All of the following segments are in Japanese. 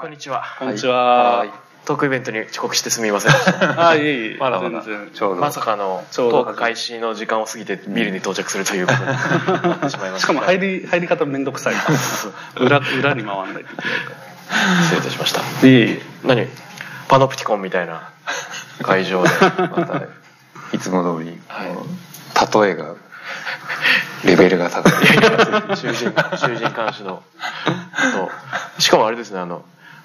こんにちは。こんにちは。はいトークイベントに遅刻してすみませんでした。あ、いえいえ。まだまだ全然ちょうど。まさかのちょうどトーク開始の時間を過ぎてビルに到着するということになってしまいました。しかも入り、入り方めんどくさい。裏、裏に回んないといけないか失礼いたしました。ら。いえいえ。何？パノプティコンみたいな会場で。また、いつも通り、例えが、レベルが高い。囚人、囚人監視の。と、しかもあれですね、あの、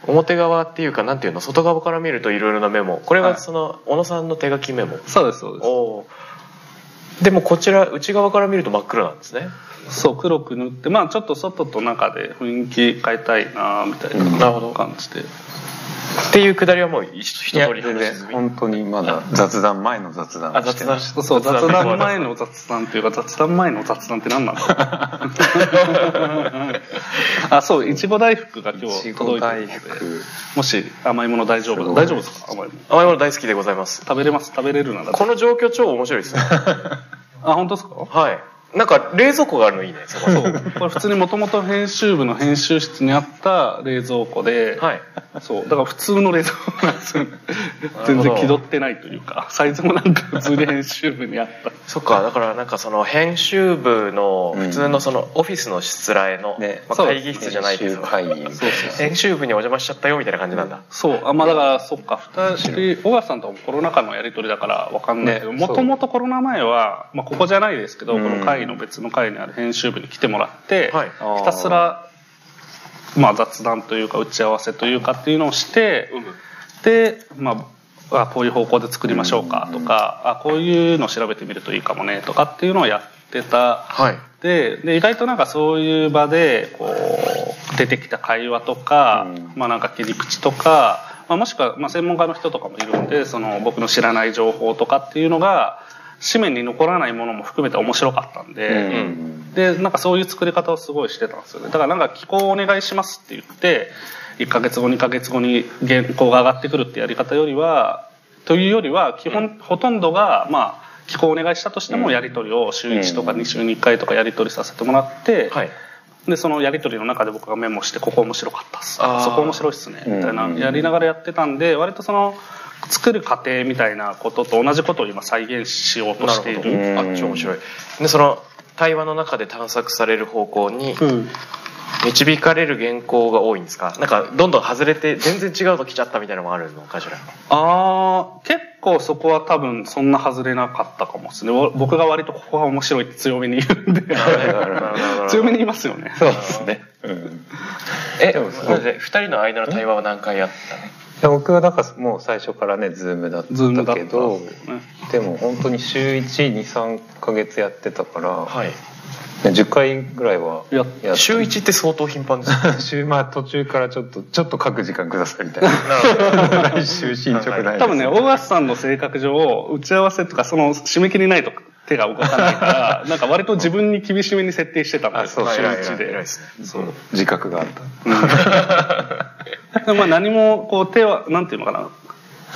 表側っていうか、なんていうの、外側から見るといろいろなメモ。これははいその、小野さんの手書きメモ。そうです、そうでおーでもこちら、内側から見ると真っ黒なんですね。す。そう、黒く塗って、まあちょっと外と中で雰囲気変えたいなみたいなるほどな感じで。っていうくだりはもう一通り話し済み本当にまだ雑談前の雑談あ雑談。そう、雑談前の雑談っていうか、雑談前の雑談って何なんだろうあ、そう、いちご大福が今い日ちご大届いてるので、福。もし甘いもの大丈夫大丈夫ですか？甘いもの。甘いもの大好きでございます。食べれます食べれるなら。この状況超面白いですね。あ、本当ですか？はいなんか冷蔵庫があるのいいね そこそう。これ普通にもともと編集部の編集室にあった冷蔵庫で、はい。そう。だから普通の冷蔵庫なんですよ。全然気取ってないというか、サイズもなんか普通に編集部にあった。そっかだからなんかその編集部のうん。普通のそのオフィスのしつらえの、ね。まあ、会議室じゃないけど。編集部にお邪魔しちゃったよみたいな感じなんだ、そう。あ、まあだから、そっか、二人、小川さんともコロナ禍のやりとりだからわかんないけど、ね。もともとコロナ前は、まあここじゃないですけど、うん。この会の別の会にある編集部に来てもらって、はい。ひたすら、まあ雑談というか打ち合わせというかっていうのをして、で、まあ、あこういう方向で作りましょうかとか、あこういうの調べてみるといいかもねとかっていうのをやってた。はい。でで意外となんかそういう場でこう出てきた会話とか、うん。まあなんか切り口とか、まあ、もしくはまあ専門家の人とかもいるんでその僕の知らない情報とかっていうのが紙面に残らないものも含めて面白かったんで。うんでなんかそういう作り方をすごいしてたんですよね。だからなんか寄稿お願いしますって言って1ヶ月後2ヶ月後に原稿が上がってくるってやり方よりはというよりは基本、ほとんどがまあ寄稿お願いしたとしてもやり取りを週1とかうん。2週に1回とかやり取りさせてもらって、はい。でそのやり取りの中で僕がメモしてここ面白かったっす。そこ面白いっすねみたいなうん。やりながらやってたんで割とその作る過程みたいなことと同じことを今再現しようとしていなるあ超面白い。でその対話の中で探索される方向にうん。導かれる原稿が多いんですか？なんかどんどん外れて全然違うと来ちゃったみたいなのもあるのかしら？ああ結構そこは多分そんな外れなかったかもですね。わ僕が割とここが面白いって強めに言うんで。強めに言いますよね。そうですね。うん。えでもそれで2人の間の対話は何回やったの？僕はだからもう最初からね、ズームだったけど、ね。でも本当に週1、2、3ヶ月やってたから、はい。ね10回ぐらいは週1って相当頻繁です。ね週 まあ途中からちょっとちょっと書く時間くださいみたいな。来週進捗ない多分ね大橋さんの性格上打ち合わせとかその締め切りないと手が動かないからなんか割と自分に厳しめに設定してたんですよ。週あそう。偉い1で。偉いですね。そう。自覚があった。でまあ何もこう手はなんていうのかな。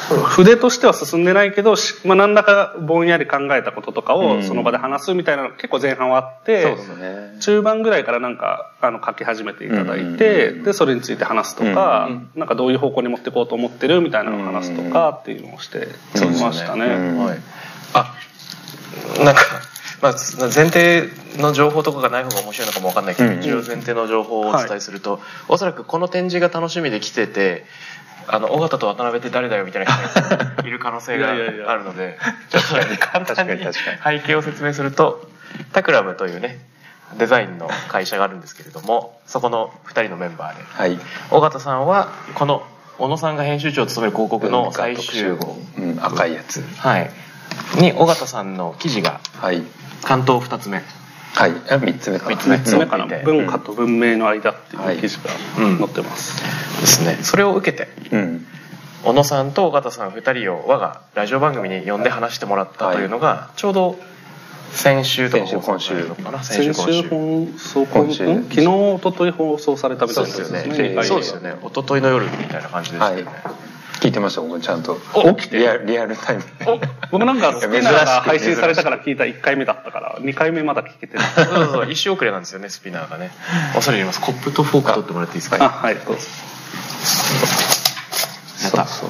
筆としては進んでないけど、しまあ、何らかぼんやり考えたこととかうん。をその場で話すみたいなのが結構前半はあって、そうですね。中盤ぐらいからなんかあの書き始めていただいて、うん。でそれについて話すとか、うん。なんかどういう方向に持っていこうと思ってるみたいなのを話すとかっていうのをしてましたね。なんかまあ、前提の情報とかがない方が面白いのかもわかんないけど、うん。一応前提の情報をお伝えすると、おそらくこの展示が楽しみで来ててあの尾形と渡辺って誰だよみたいな人がいる可能性が あるので 簡単に確かに確かに。背景を説明するとタクラムというねデザインの会社があるんですけれどもそこの2人のメンバーで。はい。尾形さんはこの小野さんが編集長を務める広告の最特終集号、うん、赤いやつ。はい、に尾形さんの記事がはい。関東2つ目。はい。あ3つ目かな。三つ目。3つ目かな。文化と文明の間ってはいいう記事がうん。載ってます。ですね。それを受けてうん。小野さんと尾形さん2人を我がラジオ番組に呼んで話してもらったというのが、ちょうど先週とか先週かな？先週今週。放送今週。ん？昨日一昨日放送されたみたそいですよね。そうですよね。一昨日の夜みたいな感じでしたよね、聞いてました僕ちゃんと。お起きてリアリアルタイム。で僕なんかスピナーが配信されたから聞いた。1回目だったから2回目まだ聞けてない。そうそうそう一周遅れなんですよねスピナーがね。恐れ入ります。コップとフォーク取ってもらっていいですか、あはいどうぞ。やったそう。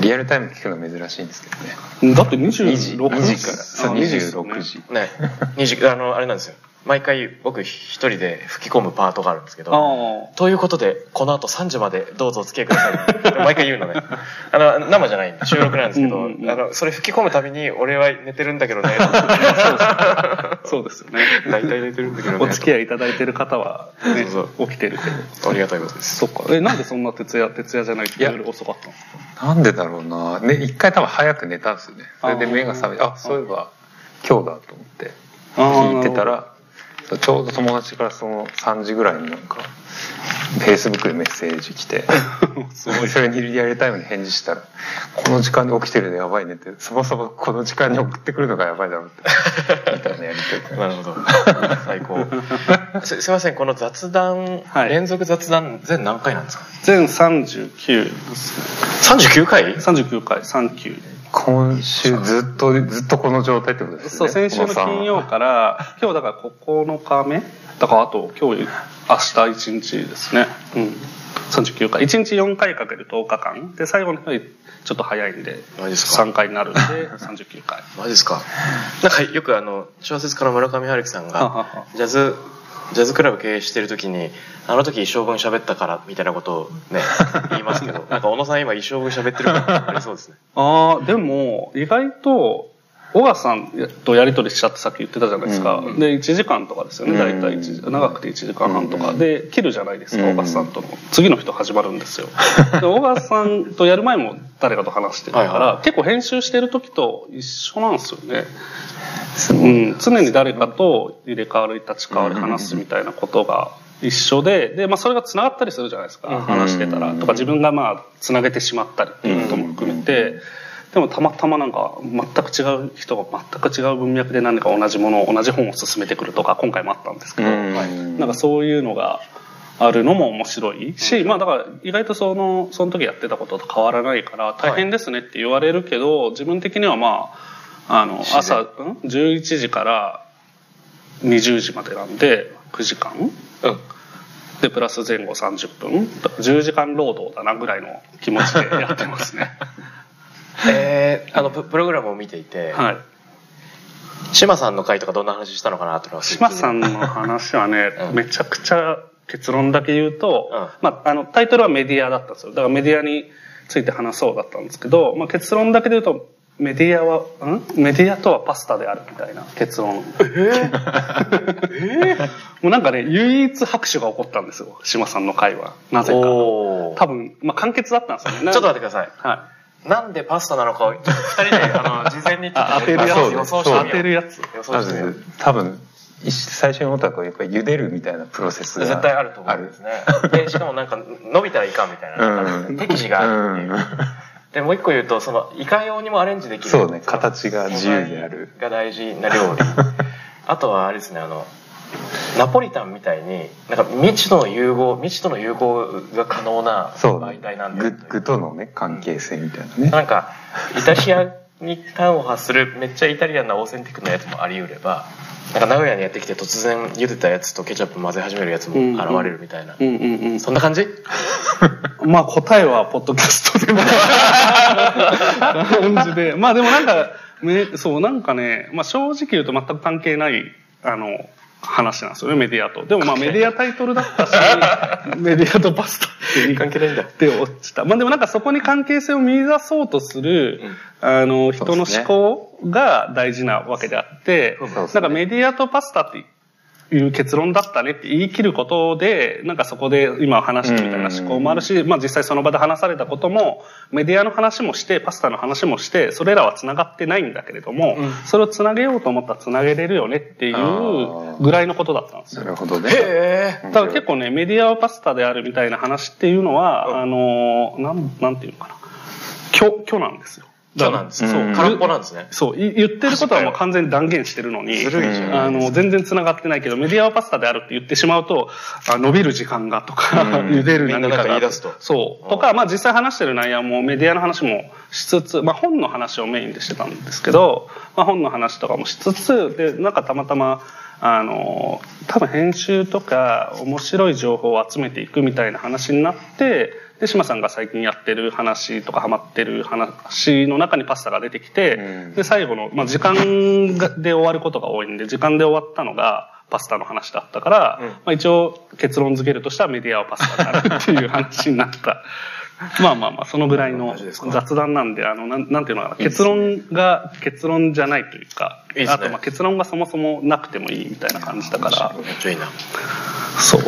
リアルタイム聞くの珍しいんですけどね。だって2時26 2時から。そうあ2時ですよね26時。ね。二時あのあれなんですよ毎回僕一人で吹き込むパートがあるんですけどあということでこの後3時までどうぞお付き合いください。毎回言うのね。あの生じゃないんで収録なんですけどうんうん。うんあのそれ吹き込むたびに俺は寝てるんだけどね。あ そうですよね。大体寝てるんだけどね。お付き合いいただいてる方は、ね、そう起きてるけど。ありがたいことです。そっか。えなんでそんな徹夜徹夜じゃないって夜遅かったんですかなんでだろうな。ね一回多分早く寝たんですよね。それで目が覚めてあそういえば今日だと思って聞いてたらちょうど友達からその3時ぐらいになんかフェイスブックでメッセージ来てすごいそれにリアルタイムに返事したら「この時間に起きてるのやばいね」ってそもそもこの時間に送ってくるのがやばいだろうってみたいなやりとり なるほど。最高。すすいませんこの雑談、はい。連続雑談全何回なんですか？全39です39回？39回39今週ずっとずっとこの状態ってことですそう先週の金曜から 今日だから9日目だからあと今日明日1日ですね。うん。39回。1日4回かける10日間。で最後の日ちょっと早いんでマジですか？3回になるんで 39回。マジですか？なんかよくあの小説家の村上春樹さんがは。ジャズジャズクラブ経営してる時にあの時一生分喋ったからみたいなことをね 言いますけどなんか小野さん今一生分喋ってるからありそうですね。ああでも意外と小川さんとやり取りしちゃってさっき言ってたじゃないですか、うん。で1時間とかですよね。大体長くて1時間半とか。で切るじゃないですかうん小川さんとの。次の人始まるんですよ。で小川さんとやる前も誰かと話してるからはいは結構編集してる時と一緒なんですよね。う。ん、常に誰かと入れ替わり立ち替わり話すみたいなことが一緒でで、まあ、それがつながったりするじゃないですか、うん。話してたら。とか自分がまあつなげてしまったりっていうことも含めて、でもたまたまなんか全く違う人が全く違う文脈で何か同じものを同じ本を進めてくるとか今回もあったんですけど、うん。なんかそういうのがあるのも面白いし、まあだから意外とそのその時やってたことと変わらないから大変ですねって言われるけど、自分的にはまああの朝、うん、11時から20時までなんで9時間。うん。でプラス前後30分。10時間労働だなぐらいの気持ちでやってますね えー、あのププログラムを見ていて、はい。島さんの回とかどんな話したのかなっていうのは島さんの話はね、うん。めちゃくちゃ結論だけ言うと、うん。まあ、あのタイトルはメディアだったんですよ。だからメディアについて話そうだったんですけど、まあ、結論だけで言うとメディアはん？メディアとはパスタであるみたいな結論。もうなんかね唯一拍手が起こったんですよ島さんの回は。なぜかおー。多分、まあ、簡潔だったんですよね。ちょっと待ってください。はいなんでパスタなのかをちょっと二人であの事前にちょっとあ当てるやつ。予想してそうみよう。当てるやつ。ま予想してみよう。ず多分一最初に思ったのはやっぱり茹でるみたいなプロセスが絶対あると思うんですね。でしかもなんか伸びたらいかんみたいな。うん。適時があるっていう、うん。でもう一個言うとそのいか用にもアレンジできる。そうね形が自由である。が大事な料理。あとはあれですねあのナポリタンみたいになんか未知との融合未知との融合が可能なそう媒体なんだグッグとのね関係性みたいなね。なんかイタリアに端を発するめっちゃイタリアンなオーセンティックなやつもあり得ればなんか名古屋にやってきて突然茹でたやつとケチャップ混ぜ始めるやつも現れるみたいな、うんうんうん。そんな感じ？まあ答えはポッドキャストでも。感じで。まあでもなんかめそうなんかね、まあ、正直言うと全く関係ないあの話なんですよねメディアと。でもまあ メディアタイトルだったし メディアとパスタって言い関係ないんだ。で落ちた。まあでもなんかそこに関係性を見出そうとする、あの人の思考が大事なわけであって、ねなんかメディアとパスタっていう結論だったねって言い切ることでなんかそこで今話したみたいな思考もあるし、まあ、実際その場で話されたこともメディアの話もしてパスタの話もしてそれらはつながってないんだけれども、うん。それをつなげようと思ったらつなげれるよねっていうぐらいのことだったんですよ。な。るほどね。へえだから結構ねメディアはパスタであるみたいな話っていうのは、あのなんなんていうのかな。虚虚なんですよ虚なんです。うん。そう空っぽなんですね。そう、い言ってることはもう完全に断言してるのに、あの、全然繋がってないけど、メディアはパスタであるって言ってしまうと、あ伸びる時間がとか、うん。茹でる何かが。言い出すと。そう。とか、まあ実際話してる内容もメディアの話もしつつ、まあ本の話をメインでしてたんですけど、まあ本の話とかもしつつ、で、なんかたまたま、あの、多分編集とか面白い情報を集めていくみたいな話になって、で、島さんが最近やってる話とかハマってる話の中にパスタが出てきて、うん。で、最後の、まあ時間がで終わることが多いんで、時間で終わったのが、パスタの話だったから、うん。まあ、一応結論付けるとしたらメディアはパスタであるっていう話になった。まあまあまあ、そのぐらいの雑談なんで、あの、なんなんていうのかな、結論が結論じゃないというか、いいね。あとまあ結論がそもそもなくてもいいみたいな感じだから、めっちゃいいな。そう。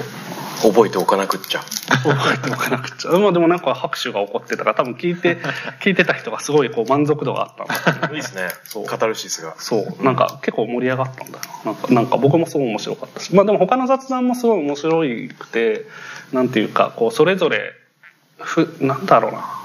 覚えておかなくっちゃ覚えておかなくちゃ。まあでもなんか拍手が起こってたから、多分聞いて、聞いてた人がすごいこう満足度があったいいですねそうカタルシスがそう。なんか結構盛り上がったんだよ。なんか、なんか僕もすごい面白かったし。まあでも他の雑談もすごい面白くて、なんていうか、こう、それぞれ、ふ、なんだろうな。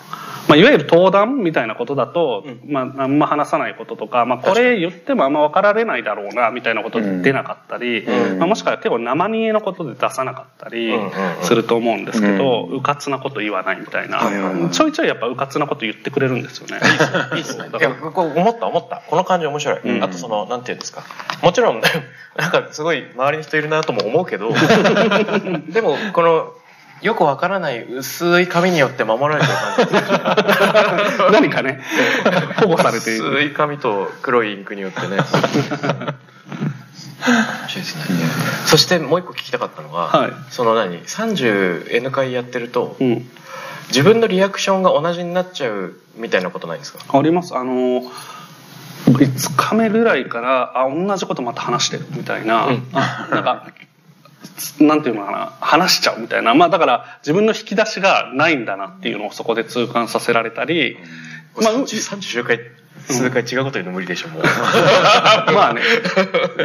まあ、いわゆる登壇みたいなことだと、うまあ、あんま話さないこととか、まあ、これ言ってもあんま分かられないだろうな、みたいなことで出なかったり、うん。まあ、もしくは結構生煮えのことで出さなかったりすると思うんですけど、うかつなこと言わないみたいな、ちょいちょいやっぱうかつなこと言ってくれるんですよね。いいですね。いや、思った思った。この感じ面白い。うん。あとその、なんていうんですか。もちろん、なんかすごい周りに人いるなとも思うけど、でも、この、よくわからない薄い紙によって守られてる感じですね何かね、保護されている。薄い紙と黒いインクによってね。そしてもう一個聞きたかったのは、はいその何 ?30N 回やってると、うん。自分のリアクションが同じになっちゃうみたいなことないですか？あります。あの、5日目ぐらいから、あ、同じことまた話してるみたいな、うんあなんか、なんていうのかな、話しちゃうみたいな。まあだから、自分の引き出しがないんだなっていうのをそこで痛感させられたり、まあ、う30 30回数回違うこと言うの無理でしょもう。まあね、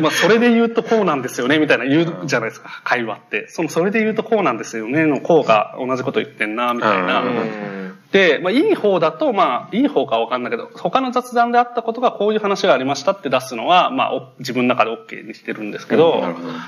まあそれで言うとこうなんですよね、みたいな言うじゃないですか、会話って。その、それで言うとこうなんですよね、のこうが同じこと言ってんな、みたいな。うんで、まあ、いい方だと、まあ、いい方かわかんないけど、他の雑談であったことがこういう話がありましたって出すのは、まあ、お自分の中で OK にしてるんですけど、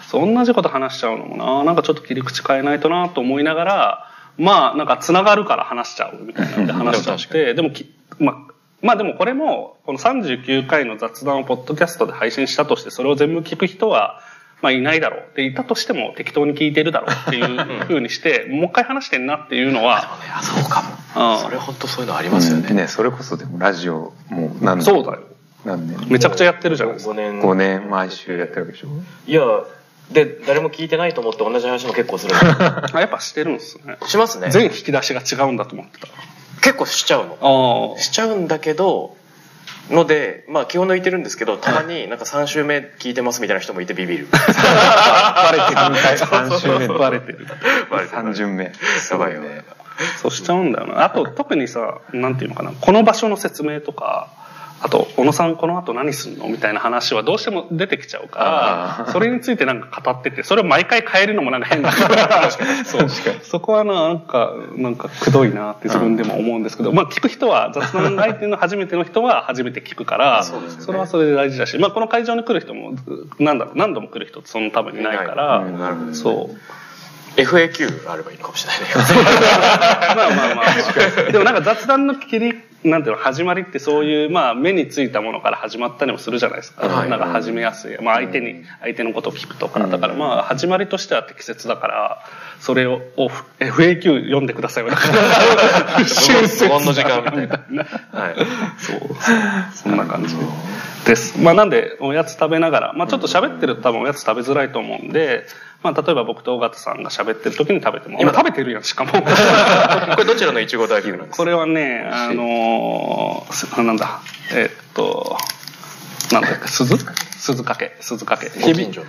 そう同じこと話しちゃうのもな、なんかちょっと切り口変えないとなと思いながら、まあ、なんか繋がるから話しちゃうみたいなんで話しちゃって、でもき、まあ、まあでもこれも、この39回の雑談をポッドキャストで配信したとして、それを全部聞く人は、まあいないだろう。で、いたとしても適当に聞いてるだろうっていう風にして、もう一回話してんなっていうのは、あそうかうんもそれ本当そういうのありますよね、ねそれこそでもラジオもう何年そうだよ。何年めちゃくちゃやってるじゃないですか。5年。5年毎週やってるわけでしょ？いやで誰も聞いてないと思って同じ話も結構する。あ、やっぱしてるんですね。しますね。全引き出しが違うんだと思ってた。結構しちゃうの。あしちゃうんだけどのでまあ気を抜いてるんですけどたまになんか3週目聞いてますみたいな人もいてビビる。あ。バレて3回3週目。る。バレてる。バレてる。3巡目。やばいよね そうしちゃうんだよな。あと、特にさ、なんていうのかな。この場所の説明とか、あと、小野さんこの後何すんのみたいな話はどうしても出てきちゃうから、それについてなんか語ってて、それを毎回変えるのもなんか変だから、そう。そこはな、なんか、なんかくどいなって自分でも思うんですけど、まあ聞く人は、雑談相手の初めての人は初めて聞くから、そね。それはそれで大事だし、まあこの会場に来る人も、なんだろう、何度も来る人ってそんな多分いないから、うんなるほどそう。FAQ あればいいのかもしれないね まあまあまあ。でもなんか雑談の切り、なんていうの、始まりってそういう、まあ目についたものから始まったりもするじゃないですか。はいなんか始めやすい。まあ相手に、相手のことを聞くとか。だからまあ始まりとしては適切だから、それを、を FAQ 読んでくださいよ。だから修正無言の時間みたいなな。はいそう。そんな感じです。まあなんで、おやつ食べながら、まあちょっと喋ってると多分おやつ食べづらいと思うんで、まあ例えば僕と尾形さんが喋ってる時に食べても、今食べてるやん、しかも。これどちらのいちご大福なんですか？これはね、あのーなんだ、えっと、なんだっけ、鈴？鈴掛け、鈴掛け。ご近所の？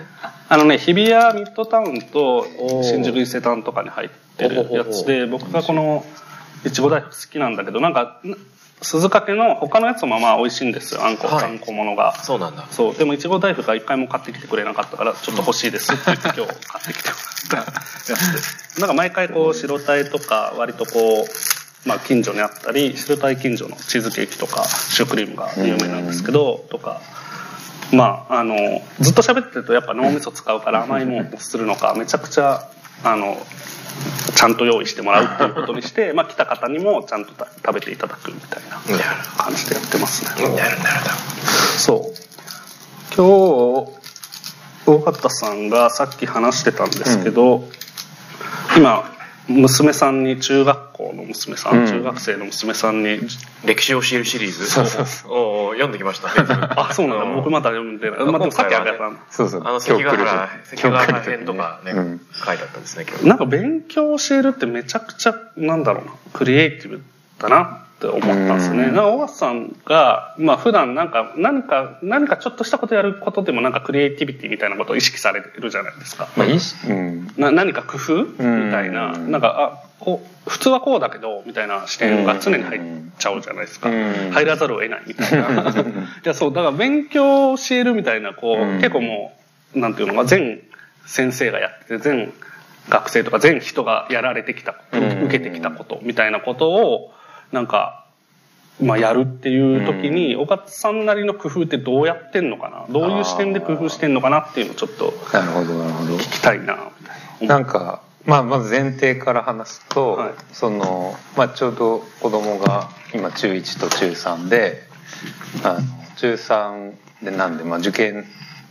あのね、日比谷ミッドタウンと新宿伊勢丹とかに入ってるやつで、僕がこのいちご大福好きなんだけど、なんか、ん鈴掛けの他のやつもまあ美味しいんですよ、あんこ、はいあんこものが。そうなんだそう。でも、いちご大福が一回も買ってきてくれなかったから、ちょっと欲しいですって言って今日買ってきてもらったやつです。なんか毎回こう、白鯛とか、割とこう、まあ、近所にあったりシルタイ近所のチーズケーキとかシュークリームが有名なんですけどとかまああのずっと喋ってるとやっぱ脳みそ使うから甘いものをするのかめちゃくちゃあのちゃんと用意してもらうっていうことにして、まあ、来た方にもちゃんとた食べていただくみたいな感じでやってますね。なるなるそう。今日大方さんがさっき話してたんですけど、今娘さんに中学校の娘さん、うん。中学生の娘さんに歴史を知るシリーズ？そうそうそおう読んできました。ねあそうなんだうん僕まだ読んでない、まあ、でもさっきあげたそうそう。あの関ヶ原関ヶ原時編とかね、うん。書いてあったんですね今日。なんか勉強教えるってめちゃくちゃなんだろうな。クリエイティブだなって思ったんですよね。うん。なんか小笠さんが、まあ普段なんか何か何かちょっとしたことやることでもなんかクリエイティビティみたいなことを意識されてるじゃないですか。まあいいしうん。な何か工夫うん。みたいな、なんかあこう普通はこうだけどみたいな視点が常に入っちゃうじゃないですか、うん。入らざるを得ないみたいな。いやそうだから勉強を教えるみたいなこう、うん。結構もうなんていうのか全先生がやってて全学生とか全人がやられてきた受けてきたことみたいなことをなんかまあ、やるっていう時に、岡田さんなりの工夫ってどうやってんのかな？どういう視点で工夫してんのかなっていうのをちょっとなるほどなるほど。聞きたいなみたいな。なんか、まあ、まず前提から話すと、はい。その、まあ、ちょうど子供が今中1と中3であの中3でなんで、まあ、受験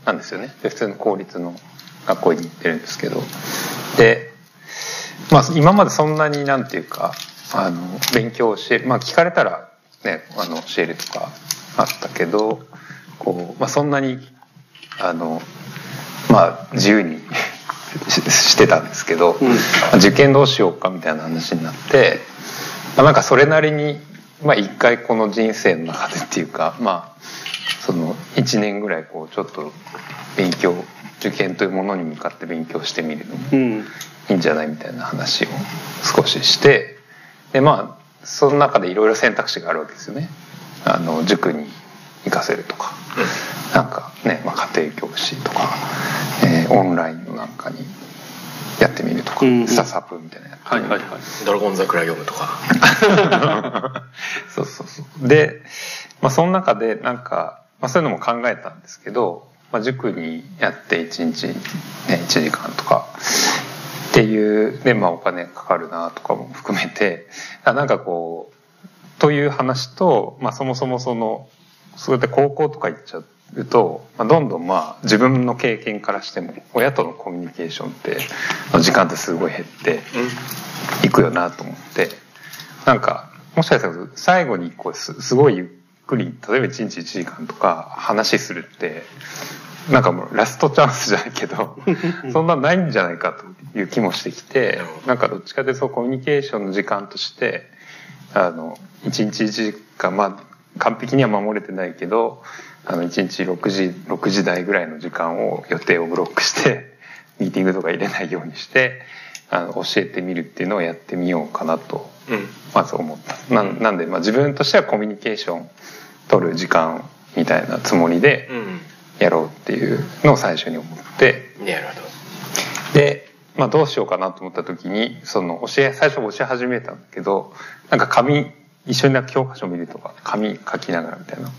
なんですよね。で普通の公立の学校に行ってるんですけど。で、まあ、今までそんなになんていうかあの勉強を教えるまあ聞かれたらねあの教えるとかあったけどこう、まあ、そんなにあのまあ自由に ししてたんですけど、うん。まあ受験どうしようかみたいな話になって、まあ、なんかそれなりにまあ一回この人生の中でっていうかまあその1年ぐらいこうちょっと勉強受験というものに向かって勉強してみるのもうん。いいんじゃないみたいな話を少ししてでまあその中でいろいろ選択肢があるわけですよね。あの塾に行かせるとか、なんかね、まあ、家庭教師とか、えーオンラインのなんかにやってみるとか、うんうんスタサプみたいなやつはいはいはい。ドラゴン桜読むとか そうそうそう。で、まあ、その中でなんか、まあ、そういうのも考えたんですけど、まあ、塾にやって1日、ね、1時間とかっていうで、まあ、お金かかるなとかも含めてあなんかこうという話と、まあ、そもそもそのそうやって高校とか行っちゃうと、まあ、どんどんまあ自分の経験からしても親とのコミュニケーションっての時間ってすごい減っていくよなと思ってなんかもしかしたら最後にこうすすごいゆっくり例えば1日1時間とか話するってなんかもうラストチャンスじゃないけど そんなないんじゃないかという気もしてきてなんかどっちかというとそうコミュニケーションの時間としてあの1日1時間まあ完璧には守れてないけどあの1日6時6時台ぐらいの時間を予定をブロックして ミーティングとか入れないようにしてあの教えてみるっていうのをやってみようかなとうん。まず思った。ななんで、まあ、自分としてはコミュニケーション取る時間みたいなつもりでうん。やろうっていうのを最初に思ってなるほど。で、まあ、どうしようかなと思った時にその教え最初教え始めたんだけどなんか紙一緒になんか教科書見るとか紙書きながらみたいなの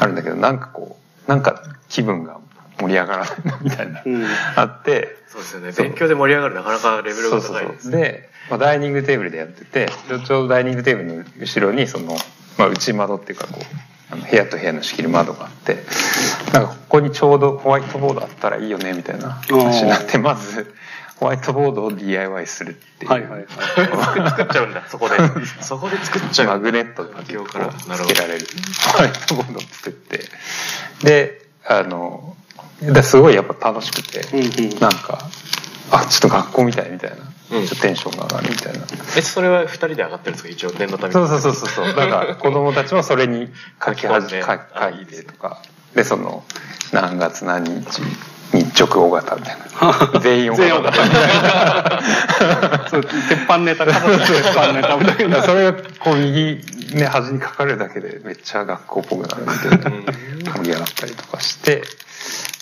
あるんだけどなんかこうなんか気分が盛り上がらないなみたいな、うん。あってそうですよね。勉強で盛り上がるなかなかレベルが高いですそうで、まあ、ダイニングテーブルでやっててちょちょうどダイニングテーブルの後ろにその、まあ、内窓っていうかこうあの部屋と部屋の仕切る窓があってなんかここにちょうどホワイトボードあったらいいよねみたいな話になってまずホワイトボードを DIY するっていう、はいはいはい。作っちゃうんだそこで。そこで作っちゃう。マグネットで勉強からこうなるほどつけられるホワイトボードを作って。であのですごいやっぱ楽しくて、うんうん。なんかあちょっと学校みたいみたいな、うん。ちょっとテンションが上がるみたいな。えそれは二人で上がってるんですか？一応念のために。そうそうそうそうそう。だから子供たちもそれに書き始め書いてとか。でその何月何日日直尾形みたいな 全員尾形みたいなそう鉄板ネタ、片付け鉄板ネタみたいな。それがこう右ね端に書かれるだけでめっちゃ学校っぽくなるみたいな盛り上がったりとかして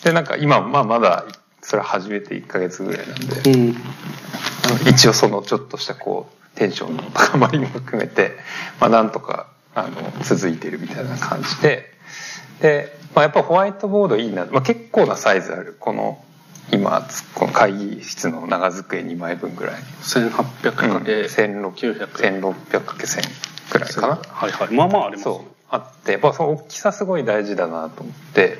でなんか今まあまだそれ始めて1ヶ月ぐらいなんで、うん。一応そのちょっとしたこうテンションの高まりも含めて、まあ、なんとかあの続いてるみたいな感じでで、まあ、やっぱホワイトボードいいな、まあ、結構なサイズある。この今この会議室の長机2枚分ぐらい。1800×900 1600×1000 ぐらいかな。はいはい。まあまああります。そう。あってやっぱその大きさすごい大事だなと思って、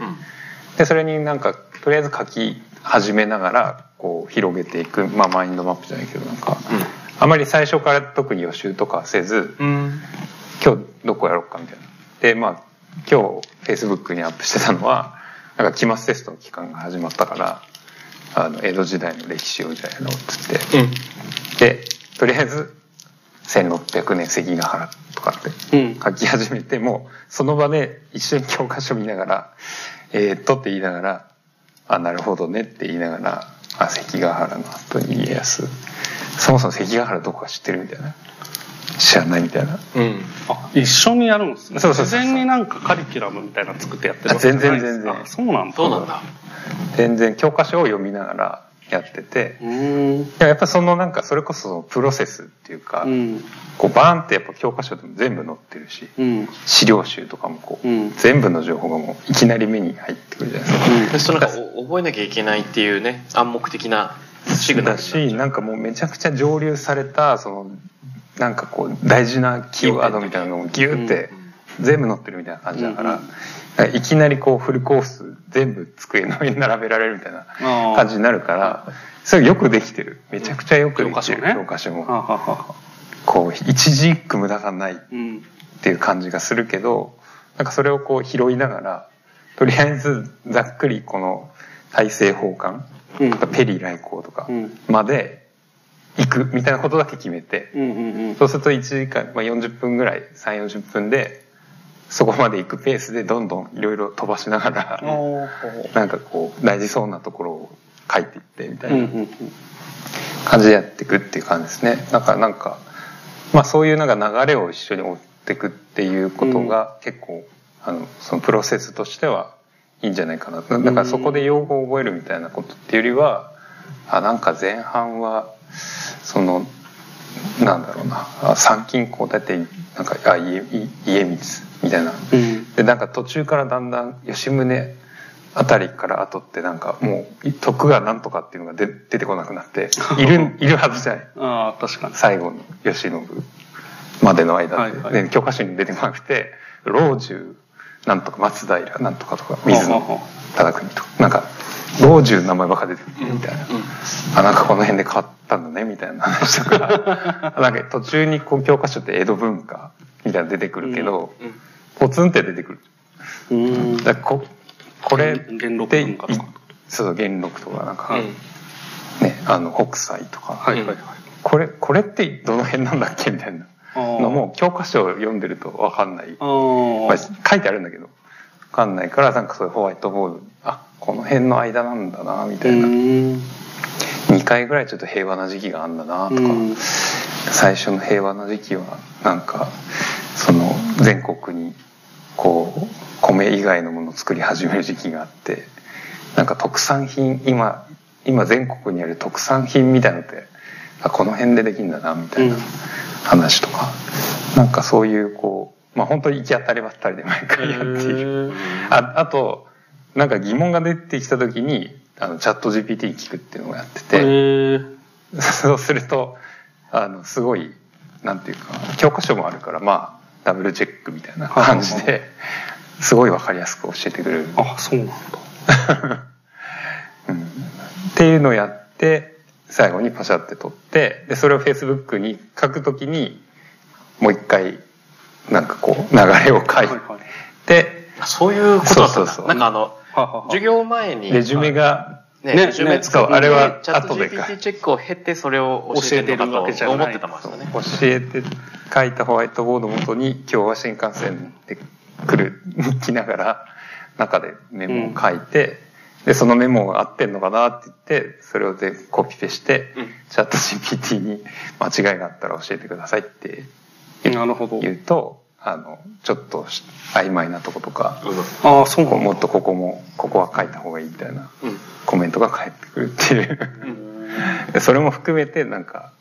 でそれになんかとりあえず書き始めながらこう広げていく、まあ、マインドマップじゃないけどなんか、あまり最初から特に予習とかはせず、うん。今日どこやろうかみたいな。でまあ今日フェイスブックにアップしてたのはなんか期末テストの期間が始まったからあの江戸時代の歴史をみたいなのをつって、うん。でとりあえず1600年関ヶ原とかってうん。書き始めてもうその場で一緒に教科書見ながら「えー、っと」って言いながら「あなるほどね」って言いながら「あ関ヶ原の後に家康。そもそも関ヶ原どこか知ってる?」みたいな「知らない」みたいな。うん。あ一緒にやるんですね。そうそうそうそう。自然になんかカリキュラムみたいなの作ってやってるあ全然わけじゃないですか全然。あそうなんだ。そうなんだ。全然教科書を読みながらやってて。うーん。いややっぱそのなんかそれこそそのプロセスっていうか、うん。こうバーンってやっぱ教科書でも全部載ってるしうん。資料集とかもこう、うん。全部の情報がもういきなり目に入ってくるじゃないですか。でそのなんかお覚えなきゃいけないっていうね暗黙的なシグナルだしなんかもうめちゃくちゃ蒸留されたそのなんかこう大事なキーワードみたいなのをギューって全部載ってるみたいな感じだから,、うんいきなりこうフルコース全部机の上に並べられるみたいな感じになるからそれよくできてる。めちゃくちゃよくできてる教科書ね。も。こう一字一句無駄がないうん。っていう感じがするけどなんかそれをこう拾いながらとりあえずざっくりこの大政奉還うん。ペリー来航とかうん。まで行くみたいなことだけ決めてそうすると1時間、まあ、40分ぐらい3 4 0分でそこまで行くペースでどんどんいろいろ飛ばしながらなんかこう大事そうなところを書いていってみたいな感じでやっていくっていう感じですね。だからなんかまあそういうなんか流れを一緒に追っていくっていうことが結構、あのそのプロセスとしてはいいんじゃないかな。だからそこで用語を覚えるみたいなことっていうよりはあなんか前半はそのなんだろうな。あ参勤交代ってなんかあ家い家光みたいな。うん。でなんか途中からだんだん吉宗あたりから後ってなんかもう徳川なんとかっていうのが出出てこなくなって いるいるはずじゃない。ああ確かに。最後の慶喜までの間って、はいはい。で教科書に出てこなくて老中なんとか松平なんとかとか水野忠国とかなんか老中の名前ばっか出てくるみたいな、あなんかこの辺で変わったんだねみたいな話とか。なんか途中にこう教科書って江戸文化みたいなの出てくるけど、うん。ポツンって出てくる。うん。だここれ元禄でそう元禄とかなんか、うん。ねあの北斎とか、はいはいはい。これこれってどの辺なんだっけみたいなのも教科書を読んでると分かんない、まあ、書いてあるんだけど。分かんないからなんかそういうホワイトボードにあこの辺の間なんだなみたいな、うん。2回ぐらいちょっと平和な時期があんだなとか、うん。最初の平和な時期はなんかその全国にこう米以外のものを作り始める時期があってなんか特産品今今全国にある特産品みたいなのってあこの辺でできるんだなみたいな。うん話とか、なんかそういうこうまあ本当に行き当たりばったりで毎回やっている。ああとなんか疑問が出てきた時にあのチャット GPT に聞くっていうのをやってて、そうするとあのすごいなんていうか教科書もあるからまあダブルチェックみたいな感じですごい分かりやすく教えてくれる、あそうなんだ。うん。っていうのをやって最後にパシャって撮ってでそれを Facebook に書くときにもう一回なんかこう流れを書いはいはい。てあそういうことだったんだ。そうそうそう。なんかあの授業前にレジュメがねねレジュメね作ってそう。あれはチャット後でか GPT チェックを経てそれを教えてるわけじゃない思ってたましたね。教えて書いたホワイトボードをもとに今日は新幹線で来る日記ながら中でメモを書いて、でそのメモが合ってんのかなって言ってそれをでコピペして、うん。チャット GPT に間違いがあったら教えてくださいってなるほど。言うとあのちょっと曖昧なとことか、ああそうもっとここもここは書いた方がいいみたいなうん。コメントが返ってくるっていう。でそれも含めてなんか、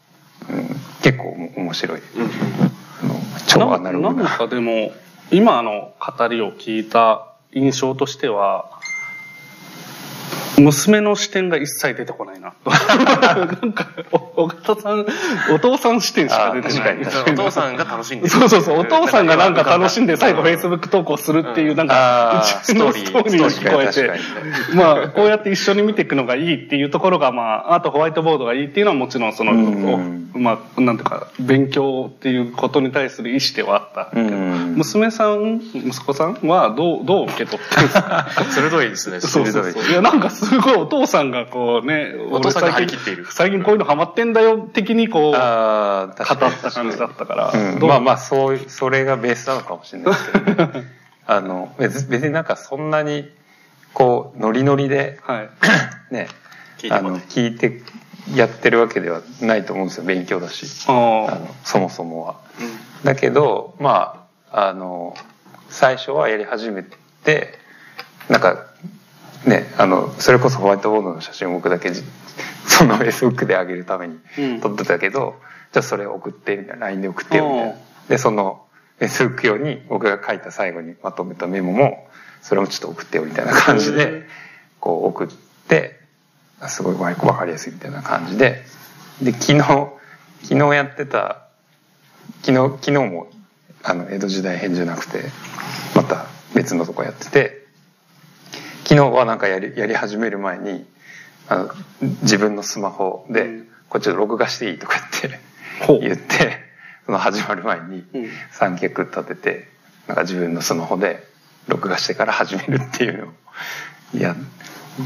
うん、結構面白い、あの超アナログなんかでも今の語りを聞いた印象としては娘の視点が一切出てこないな。なんか、お方さん、お父さん視点しか出てない。お父さんが楽しんでる。そうそうそう、お父さんがなんか楽しんで最後 Facebook 投稿するっていう、なんか、ストーリー、ストーリー聞こえて、まあ、こうやって一緒に見ていくのがいいっていうところが、まあ、あとホワイトボードがいいっていうのはもちろん、その、まあ、なんていうか、勉強っていうことに対する意思ではあった。けど、娘さん、息子さんはどう、どう受け取ってるんですか？鋭いですね、そうそうそう。いや、なんかすごいお父さんがこうね、お父さんが張り切っている。最近こういうのハマってんだよ的にこう、語った感じだったから。うん、まあまあ、そう、それがベースなのかもしれないですけど、ね、あの、別別になんかそんなに、こう、ノリノリで、はい、ね、あの、聞いてやってるわけではないと思うんですよ、勉強だし。あのそもそもは。うん、だけど、まあ、あの、最初はやり始めて、なんか、ね、あの、それこそホワイトボードの写真を僕だけ、その Facebook で上げるために撮ってたけど、うん、じゃあそれ送って、みたいな、LINE で送ってよ、みたいな。で、その Facebook 用に僕が書いた最後にまとめたメモも、それもちょっと送ってよ、みたいな感じで、こう送って、すごいわかりやすいみたいな感じで、で、昨日、昨日やってた、昨日、昨日も、あの、江戸時代編じゃなくて、また別のとこやってて、昨日はなんかやりやり始める前にあの自分のスマホで「こっちょっと録画していい?」とかって言ってその始まる前に三脚立ててなんか自分のスマホで録画してから始めるっていうのをいや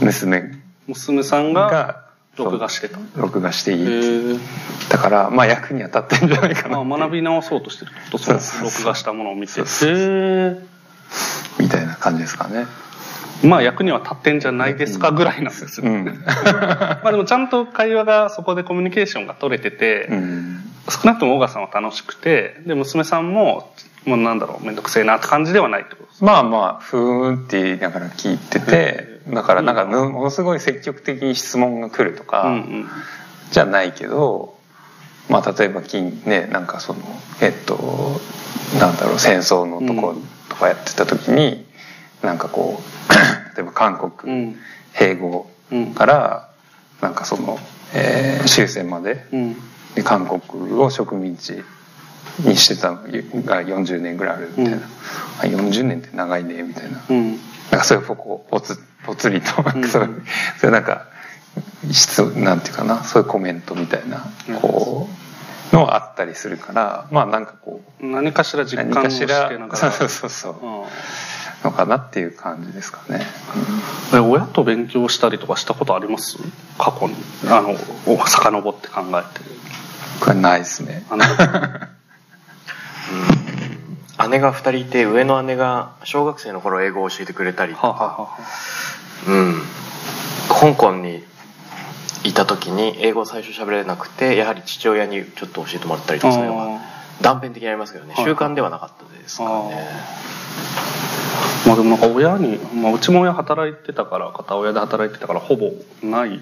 娘娘さんが録画してた。録画していいだからまあ役には立ってんじゃないかな。学び直そうとしてると。その録画したものを見て。みたいな感じですかねまあ役には立ってんじゃないですかぐらいなんですよ。うん、まあでもちゃんと会話がそこでコミュニケーションが取れてて、うん、少なくとも小川さんは楽しくて、で、娘さんも、もうなんだろう、めんどくせえなって感じではないってことですまあまあ、ふーんって言いながら聞いてて、だからなんかものすごい積極的に質問が来るとか、じゃないけど、まあ例えば金ね、なんかその、えっと、なんだろう、戦争のとことかやってた時に、なんかこう、例えば韓国、併合からなんかその、えー、終戦まで,、で韓国を植民地にしてたのが40年ぐらいあるみたいな、うん、40年って長いねみたいな、うん、なんかそういうぽぽつぽつりと そういう、なんか質なんていうかなそういうコメントみたいなこうのあったりするからまあなんかこう何かしら実感をしてなんか。そうそうそうそう、のかなっていう感じですかね、うん、親と勉強したりとかしたことあります？過去に？あの遡って考えて。これないですね。うん、姉が2人いて上の姉が小学生の頃英語を教えてくれたり。とか、はははうん。香港にいた時に英語を最初喋れなくてやはり父親にちょっと教えてもらったりとかそういうのが断片的にありますけどね。習慣ではなかったですからねまあでもなんか親に、まあ、うちも親働いてたから片親で働いてたからほぼない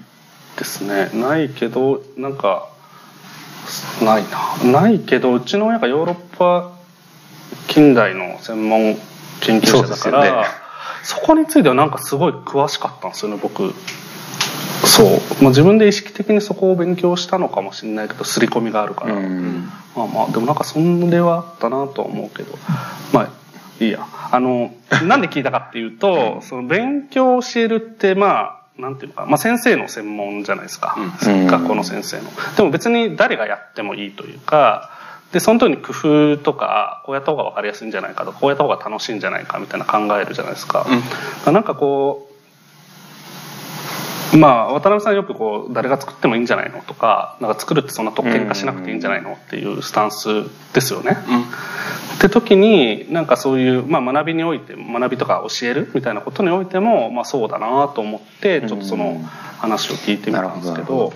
ですね。ないけどなんかないな。ないけどうちの親がヨーロッパ近代の専門研究者だから、ね、そこについてはなんかすごい詳しかったんですよね僕。そう、まあ、自分で意識的にそこを勉強したのかもしれないけど刷り込みがあるから、まあまあでもなんかそれはあったなとは思うけど。まあいいやあのなんで聞いたかっていうとその勉強を教えるってまあなんていうか、まあ、先生の専門じゃないですか、うん、学校の先生の。でも別に誰がやってもいいというかでその時に工夫とかこうやった方が分かりやすいんじゃないかとかこうやった方が楽しいんじゃないかみたいな考えるじゃないですか。うん、なんかこうまあ渡辺さんよくこう誰が作ってもいいんじゃないのとかなんか作るってそんな特権化しなくていいんじゃないのっていうスタンスですよね。うん、って時になんかそういう、まあ、学びにおいて学びとか教えるみたいなことにおいても、まあ、そうだなと思ってちょっとその話を聞いてみたんですけど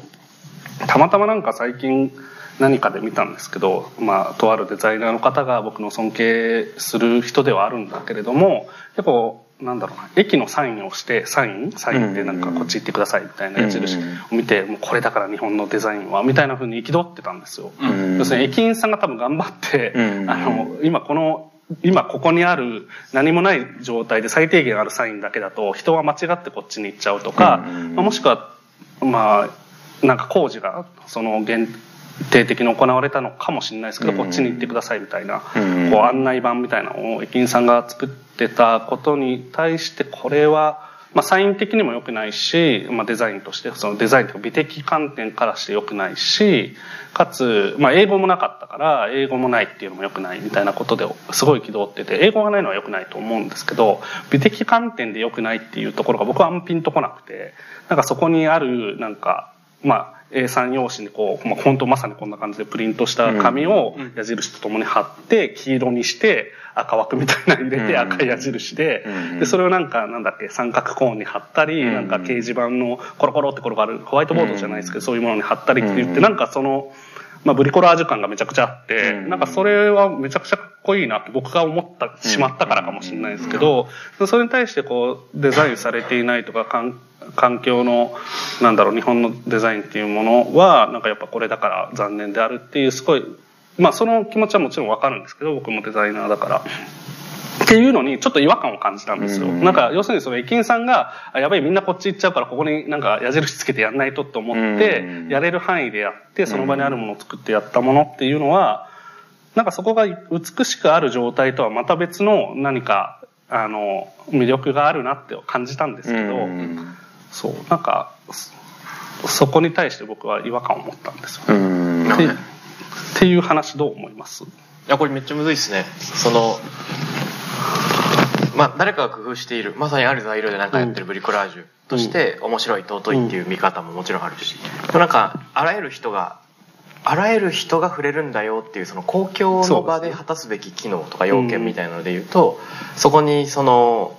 たまたまなんか最近何かで見たんですけど、まあ、とあるデザイナーの方が僕の尊敬する人ではあるんだけれどもやっぱなんだろうな駅のサインをしてサイン？サインでなんかこっち行ってくださいみたいな矢印を見てもうこれだから日本のデザインはみたいなふうに憤ってたんですよ。要するに駅員さんが多分頑張ってあの今この今ここにある何もない状態で最低限あるサインだけだと人は間違ってこっちに行っちゃうとか、まあ、もしくはまあなんか工事がその限定的に行われたのかもしれないですけど、こっちに行ってくださいみたいな、こう案内板みたいなのを駅員さんが作ってたことに対してこれは、まあ、サイン的にも良くないし、まあ、デザインとしてそのデザインというか美的観点からして良くないしかつ、まあ、英語もなかったから英語もないっていうのも良くないみたいなことですごい憤ってて英語がないのは良くないと思うんですけど美的観点で良くないっていうところが僕はあんまピンとこなくてなんかそこにあるなんかまあ A3 用紙にこう、まあ、本当まさにこんな感じでプリントした紙を矢印とともに貼って黄色にして赤枠みたいなの入れて赤い矢印で。でそれをなんかなんだっけ三角コーンに貼ったりなんか掲示板のコロコロって転がるホワイトボードじゃないですけどそういうものに貼ったりって言ってなんかその。まあ、ブリコラージュ感がめちゃくちゃあって、なんかそれはめちゃくちゃかっこいいなって僕が思ったしまったからかもしれないですけど、それに対してこうデザインされていないとか環境のなんだろう日本のデザインっていうものはなんかやっぱこれだから残念であるっていうすごいまあその気持ちはもちろんわかるんですけど僕もデザイナーだから。っていうのにちょっと違和感を感じたんですよ。なんか要するにその駅員さんがやばいみんなこっち行っちゃうからここになんか矢印つけてやんないとって思ってやれる範囲でやってその場にあるものを作ってやったものっていうのはなんかそこが美しくある状態とはまた別の何かあの魅力があるなって感じたんですけど。そう。なんかそこに対して僕は違和感を持ったんですよ、ね、ってっていう話どう思います？いやこれめっちゃむずいっすね。そのまあ誰かが工夫しているまさにある材料で何かやってるブリコラージュとして面白い尊いっていう見方ももちろんあるし、うん、なんかあらゆる人があらゆる人が触れるんだよっていうその公共の場で果たすべき機能とか要件みたいなので言うと、そこにその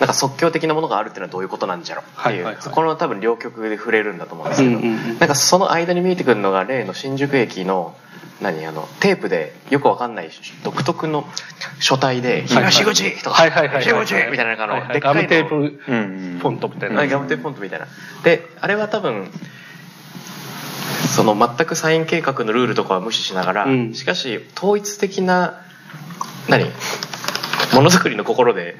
なんか即興的なものがあるっていうのはどういうことなんじゃろっていう、はいはいはい、この多分両極で触れるんだと思うんですけど、うんうんうん、なんかその間に見えてくるのが例の新宿駅の何あのテープでよくわかんない独特の書体で「東口!」とか「東口!」みたいなのでっかいのガムテープフォントみたいな、ガムテープフォントみたいなであれは多分その全くサイン計画のルールとかは無視しながら、うん、しかし統一的な何 ものづくりの心で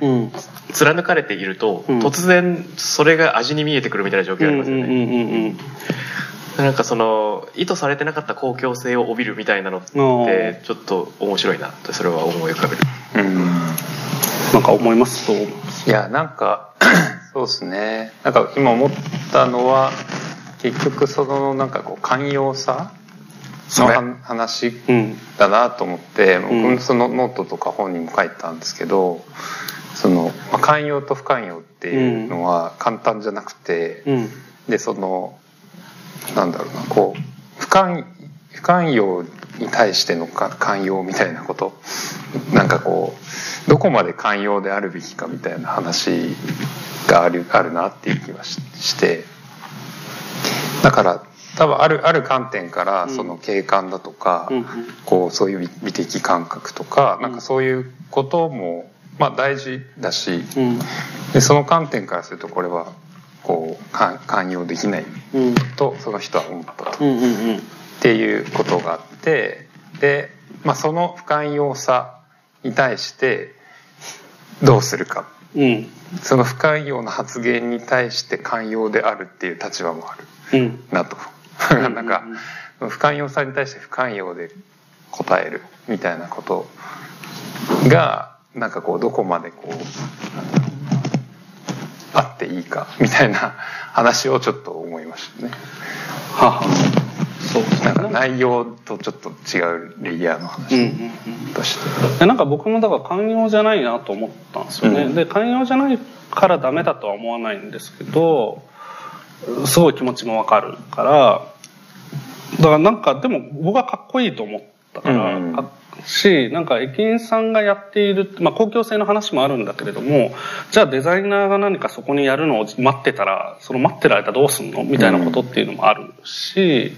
貫かれていると、うん、突然それが味に見えてくるみたいな状況ありますよね。なんかその意図されてなかった公共性を帯びるみたいなのってちょっと面白いなってそれは思い浮かべる。うん、なんか思います？といやなんか そうですね。なんか今思ったのは結局そのなんかこう寛容さの話だなと思って、うん、僕そのノートとか本にも書いたんですけどその、まあ、寛容と不寛容っていうのは簡単じゃなくて、うん、でそのなんだろうなこう不寛不寛容に対しての寛容みたいなこと。なんかこうどこまで寛容であるべきかみたいな話があるあるなっていう気がして。だから多分あるある観点からその景観だとか、うん、こうそういう美的感覚とか、うん、なんかそういうこともまあ大事だし、うん、でその観点からするとこれはこう寛容できないとその人は思ったと、っていうことがあってで、まあ、その不寛容さに対してどうするか、その不寛容な発言に対して寛容であるっていう立場もある。なと。なんか不寛容さに対して不寛容で答えるみたいなことがなんかこうどこまでこうあっていいかみたいな話をちょっと思いましたね。ははそうなんか内容とちょっと違うレイヤーの話として、うんうん、なんか僕もだから寛容じゃないなと思ったんですよね、うん、で寛容じゃないからダメだとは思わないんですけどすごい気持ちもわかるからだからなんかでも僕はかっこいいと思ったから、うん、しなんか駅員さんがやっている、まあ、公共性の話もあるんだけれどもじゃあデザイナーが何かそこにやるのを待ってたらその待ってる間どうすんの？みたいなことっていうのもあるし、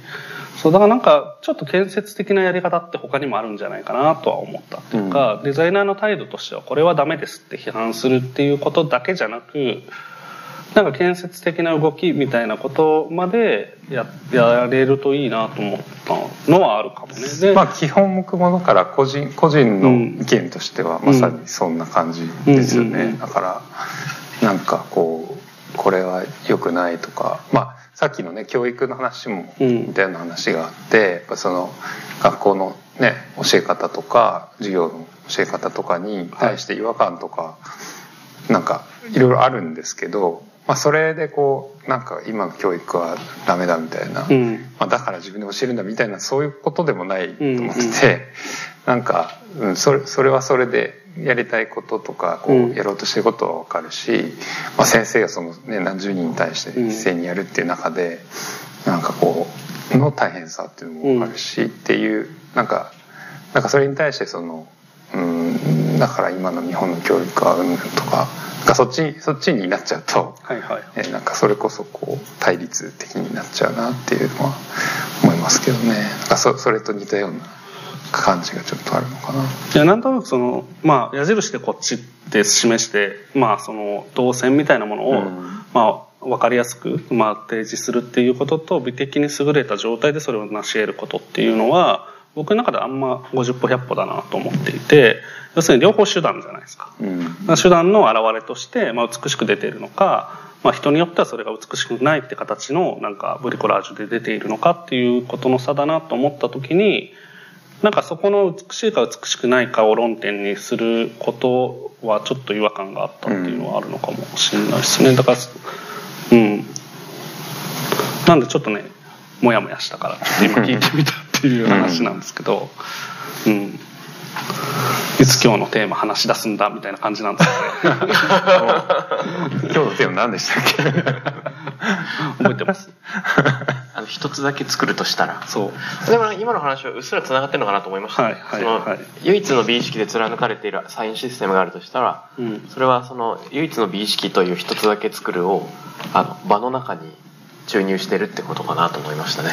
そうだからなんかちょっと建設的なやり方って他にもあるんじゃないかなとは思ったっていうか、うん、デザイナーの態度としてはこれはダメですって批判するっていうことだけじゃなくなんか建設的な動きみたいなことまでややれるといいなと思ったのはあるかもね。でまあ基本向くものから個人個人の意見としてはまさにそんな感じですよね。だからなんかこうこれは良くないとかまあさっきのね教育の話もみたいな話があって、やっぱその学校のね教え方とか授業の教え方とかに対して違和感とか、なんかいろいろあるんですけどまあ、それでこうなんか今の教育はダメだみたいな、うん、まあ、だから自分で教えるんだみたいなそういうことでもないと思ってて、うんうん、なんか、うん、それそれはそれでやりたいこととかこうやろうとしてることは分かるし、まあ、先生がその、ね、何十人に対して一斉にやるっていう中で、うん、なんかこうの大変さっていうのも分かるし、っていうなんかなんかそれに対してその、うん、だから今の日本の教育はうんとか。かそっちそっちになっちゃうと、はいはい、えなんかそれこそこう対立的になっちゃうなっていうのは思いますけどね。なんかそそれと似たような感じがちょっとあるのかな。いやなんとなくそのまあ矢印でこっちって示してまあその動線みたいなものを、うん、まあ分かりやすく、まあ、提示するっていうことと美的に優れた状態でそれを成し得ることっていうのは僕の中であんま50歩100歩だなと思っていて要するに両方手段じゃないですか、うん、手段の表れとして、まあ、美しく出ているのか、まあ、人によってはそれが美しくないって形のなんかブリコラージュで出ているのかっていうことの差だなと思った時になんかそこの美しいか美しくないかを論点にすることはちょっと違和感があったっていうのはあるのかもしれないですね。だからうん。なんでちょっとねモヤモヤしたからちょっと今聞いてみたっていう話なんですけど。うんいつ今日のテーマ話し出すんだみたいな感じなんですね。今日のテーマ何でしたっけ？覚えてます？あの一つだけ作るとしたら。そう。でも今の話はうっすらつながってるのかなと思いました、ね、はいはいはい、唯一の美意識で貫かれているサインシステムがあるとしたら、うん、それはその唯一の美意識という一つだけ作るをあの場の中に注入してるってことかなと思いましたね。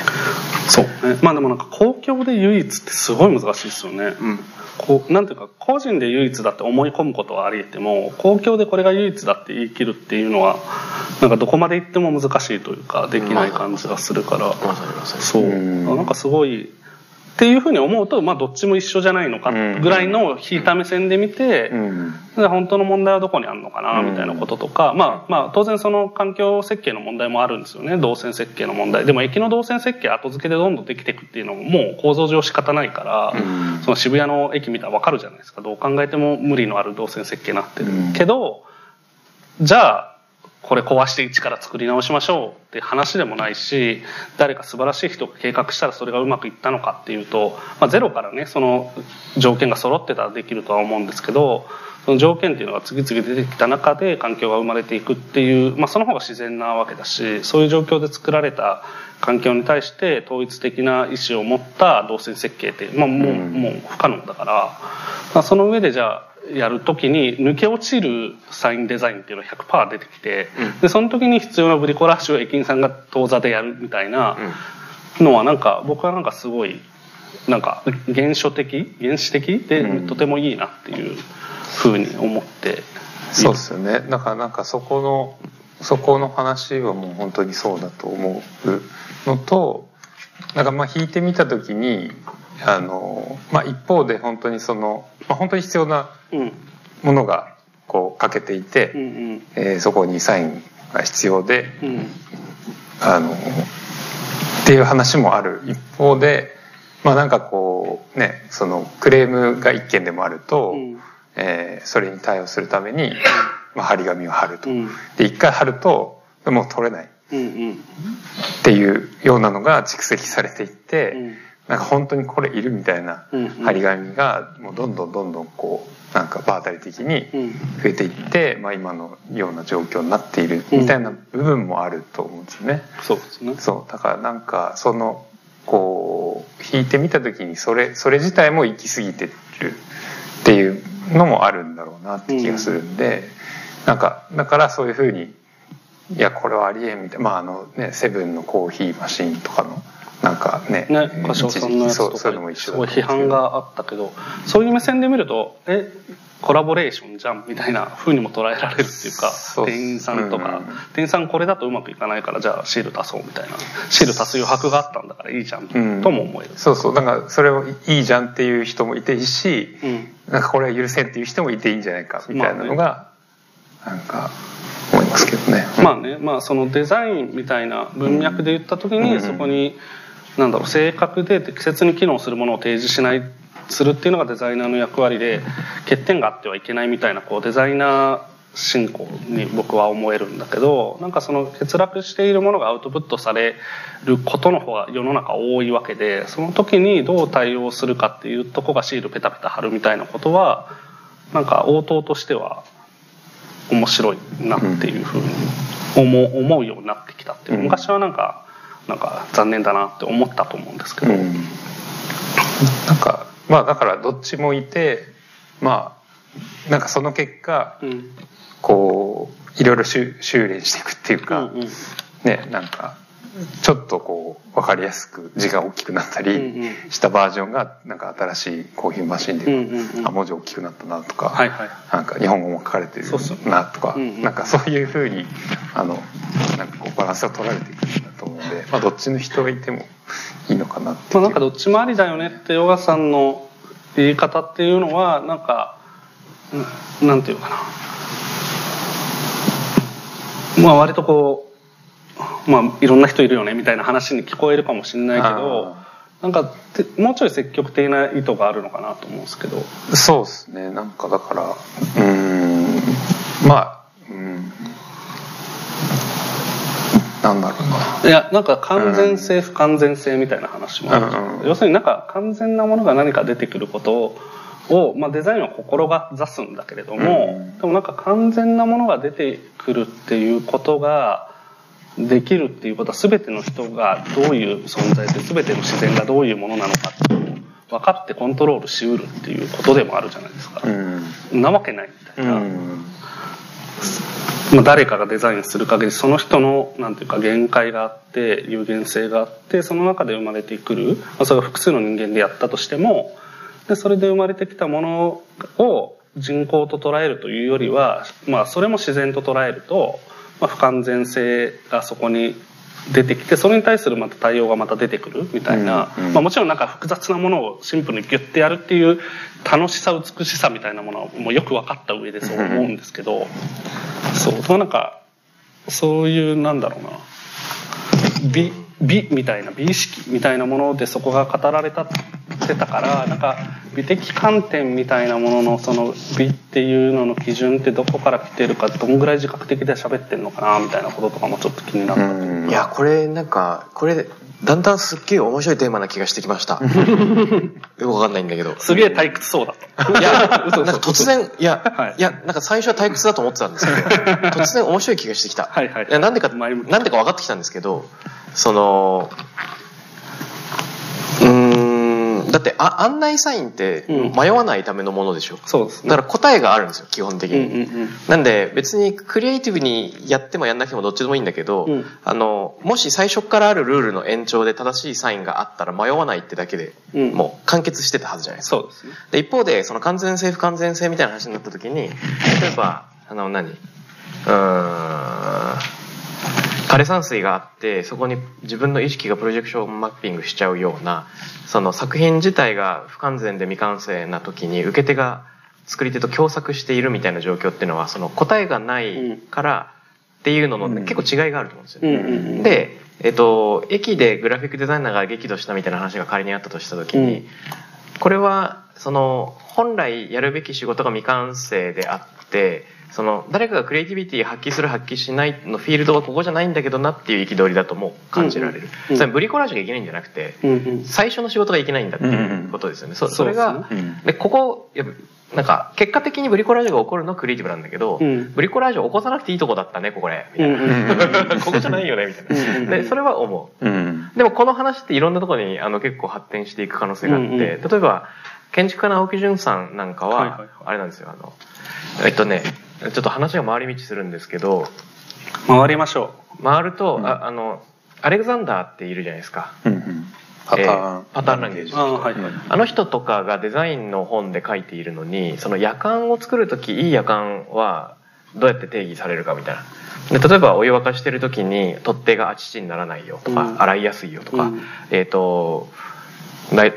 そう。ねまあでもなんか公共で唯一ってすごい難しいですよね、うん、こうなんていうか個人で唯一だって思い込むことはありえても公共でこれが唯一だって言い切るっていうのはなんかどこまで行っても難しいというかできない感じがするから、そう。なんかすごいっていうふうに思うと、まあ、どっちも一緒じゃないのかぐらいの引いた目線で見て、本当の問題はどこにあるのかなみたいなこととか、まあ、まあ当然その環境設計の問題もあるんですよね。動線設計の問題。でも駅の動線設計後付けでどんどんできていくっていうのももう構造上仕方ないから、その渋谷の駅見たら分かるじゃないですか。どう考えても無理のある動線設計になってる、けどじゃあこれ壊して一から作り直しましょうって話でもないし誰か素晴らしい人が計画したらそれがうまくいったのかっていうと、まあ、ゼロからねその条件が揃ってたらできるとは思うんですけどその条件っていうのが次々出てきた中で環境が生まれていくっていう、まあ、その方が自然なわけだしそういう状況で作られた環境に対して統一的な意思を持った動線設計って、まあ、もうもう不可能だから、まあ、その上でじゃあやる時に抜け落ちるサインデザインっていうのが100%出てきて、うん、でその時に必要なブリコラッシュを駅員さんが当座でやるみたいなのはなんか僕はなんかすごいなんか原初的原始的でとてもいいなっていうふうに思って、うん、そうですよね。だからなんかそこのそこの話はもう本当にそうだと思うのとなんかまあ引いてみた時にあの、まあ、一方で本当にその、まあ、本当に必要なものがこう欠けていて、うんうん、えー、そこにサインが必要で、うん、あのっていう話もある一方でまあなんかこうねそのクレームが一件でもあると、うん、えー、それに対応するために、まあ、張り紙を貼ると。うん、で一回貼るともう取れない、っていうようなのが蓄積されていって。うんなんか本当にこれいるみたいな張り紙がもうどんどんどんどんこうなんか場当たり的に増えていって、まあ、今のような状況になっているみたいな部分もあると思うんですね。そうですね。そう。だからなんかそのこう引いてみた時にそれそれ自体も行き過ぎてるっていうのもあるんだろうなって気がするんで、うん、なんかだからそういうふうにいやこれはありえんみたいなまああのねセブンのコーヒーマシンとかのなんかねね歌唱さんのやつとかすごい批判があったけどそういう目線で見るとえコラボレーションじゃんみたいな風にも捉えられるっていうか店員さんとか、うん。店員さんこれだとうまくいかないからじゃあシール足そうみたいな。シール足す余白があったんだからいいじゃん、うん。とも思える。そうそう。だからそれをいいじゃんっていう人もいていいし、うん。なんかこれは許せんっていう人もいていいんじゃないかみたいなのが、なんか思いますけどね。まあね、まあそのデザインみたいな文脈で言った時に、うん。そこに、なんだろう、正確で適切に機能するものを提示しない、するっていうのがデザイナーの役割で、欠点があってはいけないみたいな、こう、デザイナー進行に僕は思えるんだけど、なんかその欠落しているものがアウトプットされることの方が世の中多いわけで、その時にどう対応するかっていうとこがシールペタペタ貼るみたいなことは、なんか応答としては面白いなっていうふうに思うようになってきたっていう。昔はなんかなんか残念だなって思ったと思うんですけど、うん。なんかまあだからどっちもいてまあなんかその結果うん。こういろいろ修修練していくっていうか、うんうん。ねなんかちょっとこう分かりやすく字が大きくなったりしたバージョンがなんか新しいコーヒーマシンで、う文字大きくなったなとか、はいはい。なんか日本語も書かれてるなとか、うんうん。なんかそういうふうにあのなんかこうバランスを取られていく。んだで、まあ、どっちの人がいてもいいのかなってまあ、なんかどっちもありだよねってヨガさんの言い方っていうのはなんかんなんていうかな。まあ割とこうまあいろんな人いるよねみたいな話に聞こえるかもしれないけどなんかてもうちょい積極的な意図があるのかなと思うんですけど。そうですね。なんかだからうーん。まあうんなんだろうな。いやなんか完全性不完全性みたいな話もある。うんうん。要するになんか完全なものが何か出てくることをを、まあ、デザインは心が座すんだけれども、うん。でもなんか完全なものが出てくるっていうことができるっていうことは全ての人がどういう存在で全ての自然がどういうものなのかっていうのを分かってコントロールしうるっていうことでもあるじゃないですか。うん。なわけないみたいな。うんま、誰かがデザインする限りその人のなんていうか限界があって有限性があってその中で生まれてくる、ま、それが複数の人間でやったとしてもでそれで生まれてきたものを人工と捉えるというよりは、まあ、それも自然と捉えると、まあ、不完全性がそこに出てきてそれに対するまた対応がまた出てくるみたいな、うんうん。まあ、もちろんなんか複雑なものをシンプルにギュッてやるっていう楽しさ美しさみたいなものはもうよく分かった上でそう思うんですけど、そうなんかそういうなんだろうな。美美みたいな美意識みたいなものでそこが語られたってたからなんか美的観点みたいなもののその美っていうのの基準ってどこから来てるかどんぐらい自覚的で喋ってんのかなみたいなこととかもちょっと気になった。うん。いやこれなんかこれだんだんすっげえ面白いテーマな気がしてきました。よくわかんないんだけど。すげえ退屈そうだった。いや嘘なんか突然いや、はい。い、やなんか最初は退屈だと思ってたんですけど 突然面白い気がしてきた。はいはいやなんでかなんでか分かってきたんですけどそのだってあ案内サインってうん。迷わないためのものでしょ、そうですね。だから答えがあるんですよ基本的うんに、うんうん。なんで別にクリエイティブにやってもやんなくてもどっちでもいいんだけど、うん。あのもし最初からあるルールの延長で正しいサインがあったら迷わないってだけで、うん。もう完結してたはずじゃないですか。そうですね。で一方でその完全性不完全性みたいな話になった時に例えばあの何？うーん枯山水があってそこに自分の意識がプロジェクションマッピングしちゃうようなその作品自体が不完全で未完成な時に受け手が作り手と共作しているみたいな状況っていうのはその答えがないからっていうのの、うん結構違いがあると思うんですよね。うんうんうん。で、えっと、駅でグラフィックデザイナーが激怒したみたいな話が仮にあったとした時に、うんこれはその本来やるべき仕事が未完成であってその誰かがクリエイティビティ発揮する発揮しないのフィールドはここじゃないんだけどなっていう憤りだとも感じられる、うんそれはブリコラージュがいけないんじゃなくてうんうん。最初の仕事がいけないんだっていうことですよね、そそれがそううん。でここやっぱなんか結果的にブリコラージュが起こるのはクリエイティブなんだけど、うんブリコラージュを起こさなくていいとこだったねここでみたいな、うんうんうん。ここじゃないよねみたいな、うんうんでそれは思う。うんでもこの話っていろんなところにあの結構発展していく可能性があって、うんうん。例えば建築家の青木淳さんなんかは、はいはいはい。あれなんですよあのえっとねちょっと話が回り道するんですけど回りましょ回ると、うん。ああのアレクザンダーっているじゃないですか。うんパターン、パターンランゲージ。あはいはい。あの人とかがデザインの本で書いているのにその夜間を作る時いい夜間はどうやって定義されるかみたいな。で例えばお湯沸かしてる時に取っ手があちちにならないよとか、うん。洗いやすいよとか、うん。えっ、とな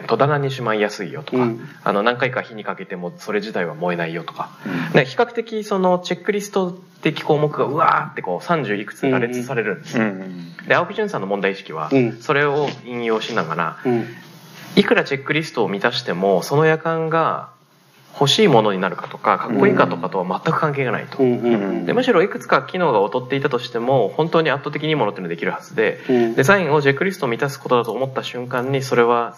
戸棚にしまいやすいよとか、うん。あの何回か火にかけてもそれ自体は燃えないよとか、うん。ね、比較的そのチェックリスト的項目がうわーってこう30いくつ羅列されるんですよ、うん。で青木淳さんの問題意識はうん。それを引用しながら、うん。いくらチェックリストを満たしてもその夜間が欲しいものになるかとかかっこいいかとかとは全く関係がないと、でむしろいくつか機能が劣っていたとしても本当に圧倒的にいいものっていうのができるはずで。うん。デザインをチェックリストを満たすことだと思った瞬間にそれは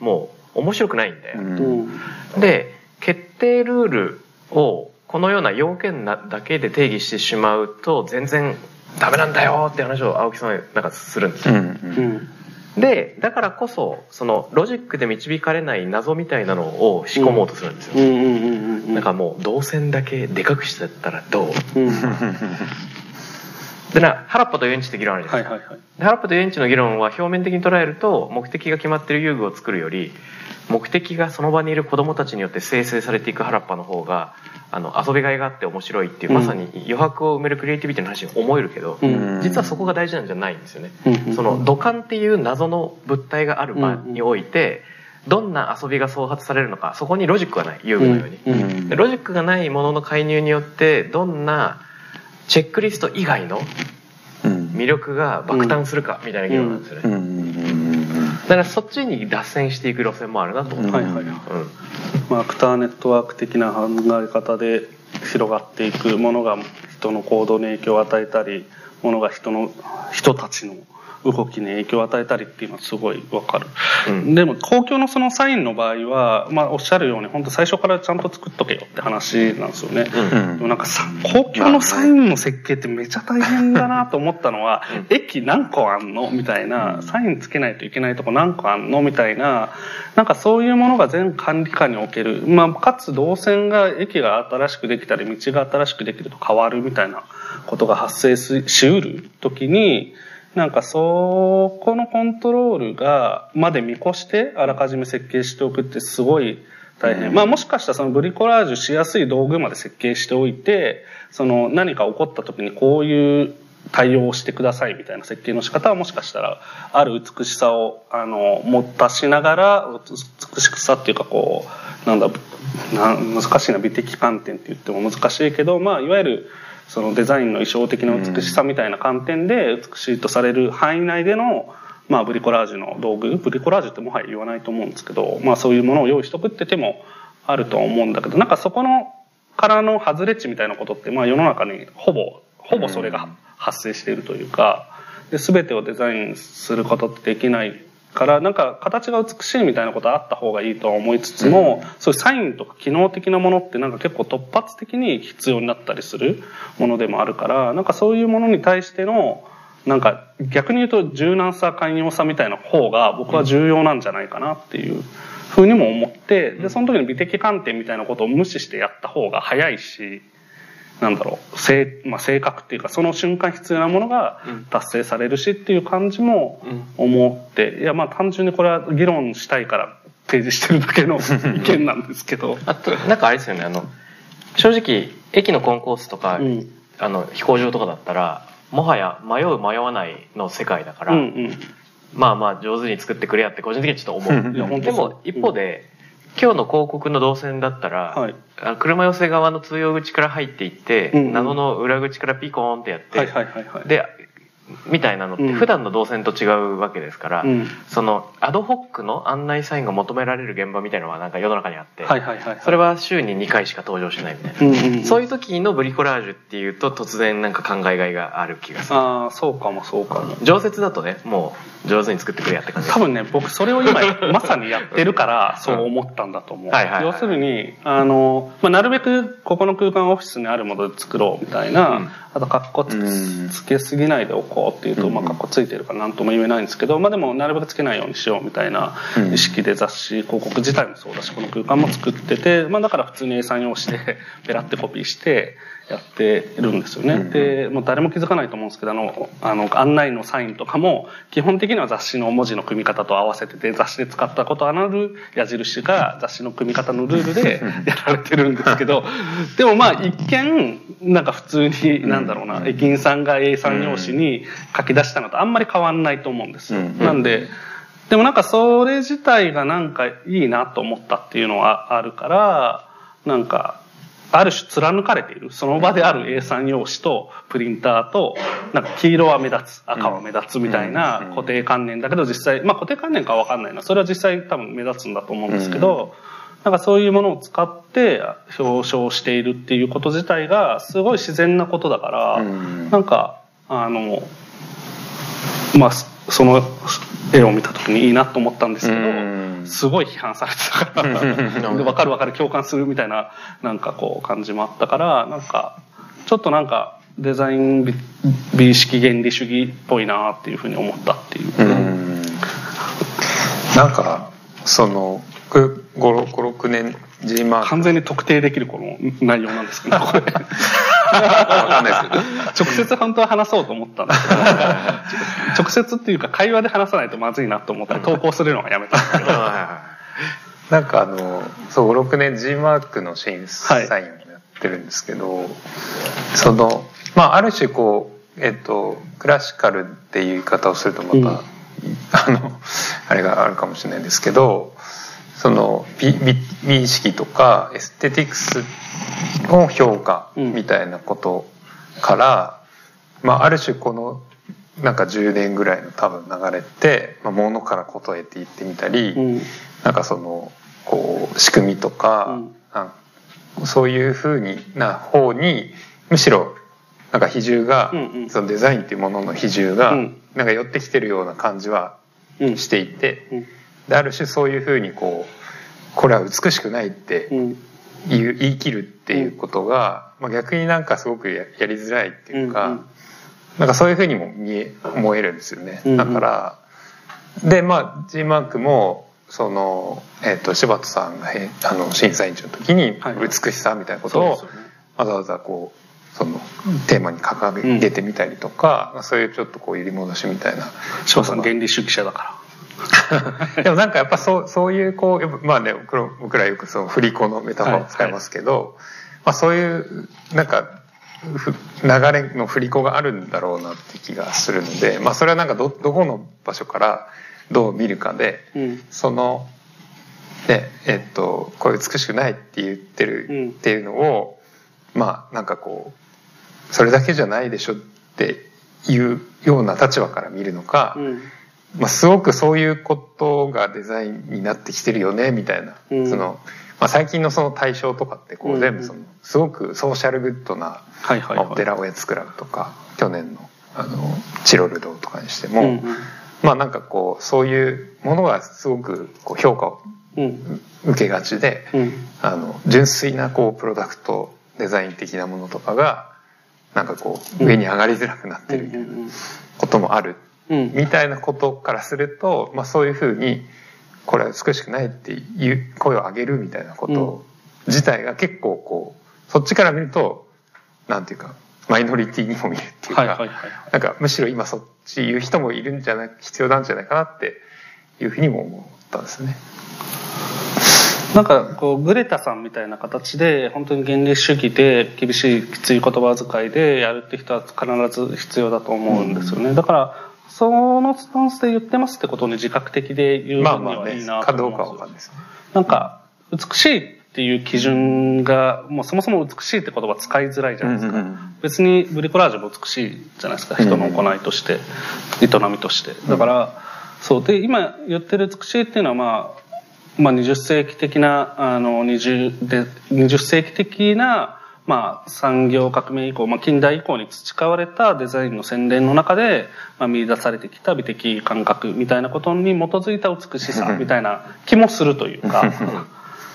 もう面白くないんだよ、うん。う？んで決定ルールをこのような要件なだけで定義してしまうと全然ダメなんだよって話を青木さんはなんかするんですよ、うんうん。でだからこそそのロジックで導かれない謎みたいなのを仕込もうとするんですよ、なんかもう動線だけでかくしてったらどう？うん でな原っぱと遊園地って議論あるじゃなですか、はいいはいはい。で原っぱと遊園地の議論は表面的に捉えると目的が決まってる遊具を作るより目的がその場にいる子供たちによって生成されていく原っぱの方があの遊びがいがあって面白いっていう、うん。まさに余白を埋めるクリエイティビティの話に思えるけど、うん。実はそこが大事なんじゃないんですよね。うんその土管っていう謎の物体がある場において、どんな遊びが創発されるのかそこにロジックがない遊具のように、ロジックがないものの介入によってどんなチェックリスト以外のうん。魅力が爆誕するかみたいな議論なんですよね、だからそっちに脱線していく路線もあるなと。思う、うん。はいはいはい。うんまあアクターネットワーク的な考え方で広がっていくものが人の行動に影響を与えたりものが人の人たちの動きに影響を与えたりっていうのはすごいわかる、うん。でも公共のそのサインの場合は、まあ、おっしゃるように本当最初からちゃんと作っとけよって話なんですよね、うん。でもなんかさ公共のサインの設計ってめちゃ大変だなと思ったのは、うん。駅何個あんのみたいな、サインつけないといけないとこ何個あんのみたいな、なんかそういうものが全管理下における、まあ、かつ動線が、駅が新しくできたり、道が新しくできると変わるみたいなことが発生ししうるときに、なんかそこのコントロールが、まで見越してあらかじめ設計しておくってすごい大変。まあもしかしたらそのブリコラージュしやすい道具まで設計しておいて、その何か起こった時にこういう対応をしてくださいみたいな設計の仕方はもしかしたらある美しさをあの持たしながら美しさっていうかこうなんだな難しいな美的観点って言っても難しいけどまあいわゆるそのデザインの衣装的な美しさみたいな観点で美しいとされる範囲内でのまあブリコラージュの道具。ブリコラージュってもはや言わないと思うんですけどまあそういうものを用意しとくって手もあるとは思うんだけどなんかそこのからの外れ値みたいなことってまあ世の中にほぼほぼそれが発生しているというかで全てをデザインすることってできないからなんか形が美しいみたいなことはあった方がいいとは思いつつも、そういうサインとか機能的なものってなんか結構突発的に必要になったりするものでもあるからなんかそういうものに対してのなんか逆に言うと柔軟さ寛容さみたいな方が僕は重要なんじゃないかなっていうふうにも思ってでその時に美的観点みたいなことを無視してやった方が早いしなんだろう正,、まあ、正確っていうかその瞬間必要なものがうん。達成されるしっていう感じもうん。思っていやまあ単純にこれは議論したいから提示してるだけの 意見なんですけど。あとなんかあれですよねあの正直駅のコンコースとか、うん。あの飛行場とかだったらもはや迷う迷わないの世界だから、うんうん。まあまあ上手に作ってくれやって個人的にちょっと思う。でも一方で、今日の広告の動線だったら、はいあ車寄せ側の通用口から入っていって、うんうん謎の裏口からピコーンってやって、はいはいはいはい。でみたいなのってうん普段の動線と違うわけですから、うんそのアドホックの案内サインが求められる現場みたいなのはなんか世の中にあって、はいはいはいはい。それは週に2回しか登場しないみたいな、うんうん、そういいう時のブリコラージュっていうと突然なんか考えがいがある気がするああそうかもそうかも。常設だとねもう上手に作ってくれやって感じ多分ね僕それを今まさにやってるから そう思ったんだと思う。はいはいはい。要するにあの、まあ、なるべくここの空間をオフィスにあるもので作ろうみたいな、うん。あと格好つうんつけすぎないでおこうっていうと、うんまあ、格好ついてるから何とも言えないんですけど、まあ、でもなるべくつけないようにしようみたいなうん。意識で雑誌広告自体もそうだしこの空間も作ってて、まあ、だから普通に A3 用紙でペラってコピーしてやってるんですよね。うん、で、もう誰も気づかないと思うんですけど、あの、あの、案内のサインとかも、基本的には雑誌の文字の組み方と合わせてて、雑誌で使ったことある矢印が雑誌の組み方のルールでやられてるんですけど、でもまあ一見、なんか普通に、なんだろうな、駅員さんが A3 用紙に書き出したのとあんまり変わんないと思うんです。よ。なんで、でもなんかそれ自体がなんかいいなと思ったっていうのはあるから、なんか、ある種貫かれている。その場である A3 用紙とプリンターと、なんか黄色は目立つ、赤は目立つみたいな固定観念だけど実際、まあ固定観念かわかんないな。それは実際多分目立つんだと思うんですけど、なんかそういうものを使って表彰しているっていうこと自体がすごい自然なことだから、なんか、あの、まあ、その絵を見た時にいいなと思ったんですけど、すごい批判されてたから。分かる分かる共感するみたいななんかこう感じもあったからなんかちょっとなんかデザイン美意識原理主義っぽいなっていうふうに思ったっていう。うなんかその56年 G マーク完全に特定できるこの内容なんですけど。これかんないです直接本当は話そうと思ったんですけど。直接っていうか会話で話さないとまずいなと思って投稿するのはやめたんですけど。なんかあのそう56年 G マークの審査員をやってるんですけど、はい、そのまあある種こうえっとクラシカルっていう言い方をするとまた、うん、あのあれがあるかもしれないんですけどその美美美意識とかエステティクスの評価みたいなことから、うん、まあ、ある種このなんか10年ぐらいの多分流れって、まあ、物からことへって言ってみたり、うん、なんかそのこう仕組みとか,、うん、そういうふうにな方にむしろなんか比重が、うんうん、そのデザインっていうものの比重が、なんか寄ってきてるような感じはしていて、である種そういうふうにこうこれは美しくないって言い切るっていうことが、まあ、逆になんかすごくやりづらいっていうか、うんうん、なんかそういうふうにも見え思えるんですよね。だから、でまあ G マークもその、えーと、柴田さんがあの審査委員長の時に美しさみたいなことをわざわざこうそのテーマに掲げてみたりとか、うん、そういうちょっとこう揺り戻しみたいな。柴田さん原理主義者だから。でもなんかやっぱそうそういうこうまあね僕らよくその振り子のメタファーを使いますけど、はいはい、まあ、そういうなんか流れの振り子があるんだろうなって気がするので、まあ、それはなんかどどこの場所からどう見るかで、うん、そのねえっとこれ美しくないって言ってるっていうのを、うん、まあなんかこうそれだけじゃないでしょっていうような立場から見るのか、うんまあ、すごくそういうことがデザインになってきてるよねみたいな、うん、そのまあ、最近のその対象とかってこう全部そのすごくソーシャルグッドな、お寺おやつクラブとか去年のあのチロル堂とかにしても、うんうん、まあなんかこうそういうものがすごくこう評価を受けがちで、うん、あの純粋なこうプロダクトデザイン的なものとかがなんかこう上に上がりづらくなってるみたいなこともあるみたいなことからすると、まあ、そういうふうにこれは美しくないっていう声を上げるみたいなこと自体が結構こうそっちから見るとなんていうかマイノリティにも見るっていうか、なんかむしろ今そっち言う人もいるんじゃない必要なんじゃないかなっていうふうにも思ったんですね。なんかこうグレタさんみたいな形で本当に原理主義で厳しいきつい言葉遣いでやるって人は必ず必要だと思うんですよね。だからそのスタンスで言ってますってことをね、自覚的で言うにはいいなと思います。まあまあね、かどうかわかんないですね。なんか、美しいっていう基準が、もうそもそも美しいって言葉使いづらいじゃないですか。うんうんうん、別にブリコラージュも美しいじゃないですか。人の行いとして、営みとして。だから、そう。で、今言ってる美しいっていうのは、まあ、まあ、20世紀的な、あの、20で、20世紀的な、まあ、産業革命以降、まあ、近代以降に培われたデザインの洗練の中で、まあ、見出されてきた美的感覚みたいなことに基づいた美しさみたいな気もするというか、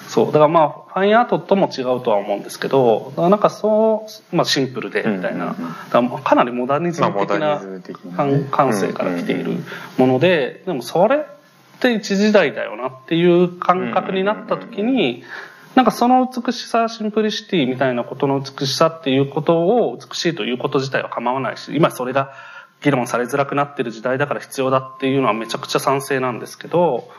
そう。だからまあ、ファインアートとも違うとは思うんですけど、なんかそう、まあシンプルで、みたいな、かなりモダニズム的な感性から来ているもので、でもそれって一時代だよなっていう感覚になった時に、なんかその美しさ、シンプリシティみたいなことの美しさっていうことを美しいということ自体は構わないし、今それが議論されづらくなってる時代だから必要だっていうのはめちゃくちゃ賛成なんですけど、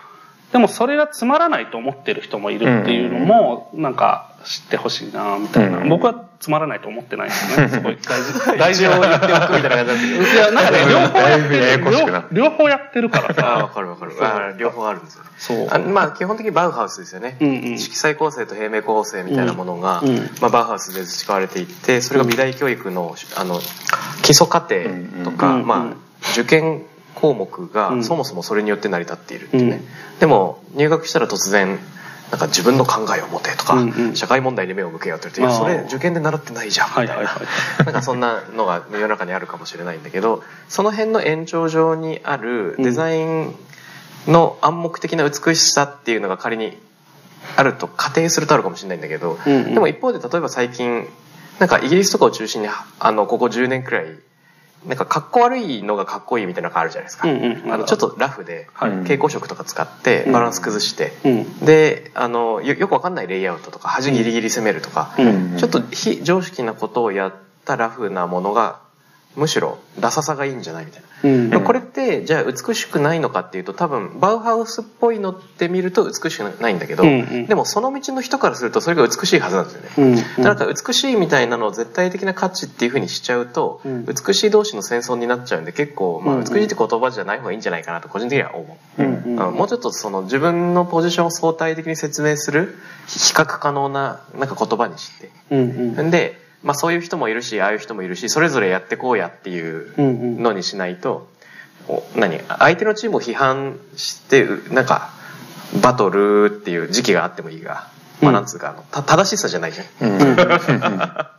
でもそれがつまらないと思ってる人もいるっていうのも、なんか知ってほしいな、みたいな。僕はつまらないと思ってないですね。すごい。大事。大事を言っておくみたいな感じ いや、なんかね、両方やってる。両方やってるからさ。あ、わかるわかる。両方あるんですよね。そう。あまあ基本的にバウハウスですよね、うんうん、色彩構成と平面構成みたいなものが、うん。まあ、バウハウスで培われていってそれが美大教育のあの基礎課程とか、うんうん、まあ、受験項目がそもそもそれによって成り立っているっていうね、うん、でも入学したら突然なんか自分の考えを持てとか、うんうん、社会問題に目を向けようって言ってそれ受験で習ってないじゃんみたいな、はいはいはい、なんかそんなのが世の中にあるかもしれないんだけどその辺の延長上にあるデザインの暗黙的な美しさっていうのが仮にあると仮定するとあるかもしれないんだけど、うんうん、でも一方で例えば最近なんかイギリスとかを中心にあのここ10年くらいなんかかっこ悪いのがかっこいいみたいなのがあるじゃないですか、うんうん、あのちょっとラフで蛍光色とか使ってバランス崩して、うん、であのよよくわかんないレイアウトとか端ギリギリ攻めるとか、うん、ちょっと非常識なことをやったラフなものがむしろダサさがいいんじゃないみたいな、うん。うん、これってじゃあ美しくないのかっていうと多分バウハウスっぽいのって見ると美しくないんだけど、うんうん、でもその道の人からするとそれが美しいはずなんですよね、うん。うん、だから美しいみたいなのを絶対的な価値っていうふうにしちゃうと、うん、美しい同士の戦争になっちゃうんで結構、まあ、美しいって言葉じゃない方がいいんじゃないかなと個人的には思う、うんうん、もうちょっとその自分のポジションを相対的に説明する比較可能ななんか言葉にして、うんうん、でまあ、そういう人もいるしああいう人もいるしそれぞれやってこうやっていうのにしないと、うんうん、何？相手のチームを批判してなんかバトルっていう時期があってもいいが、まあ、なんつうかあの正しさじゃないじゃん。うん、なんか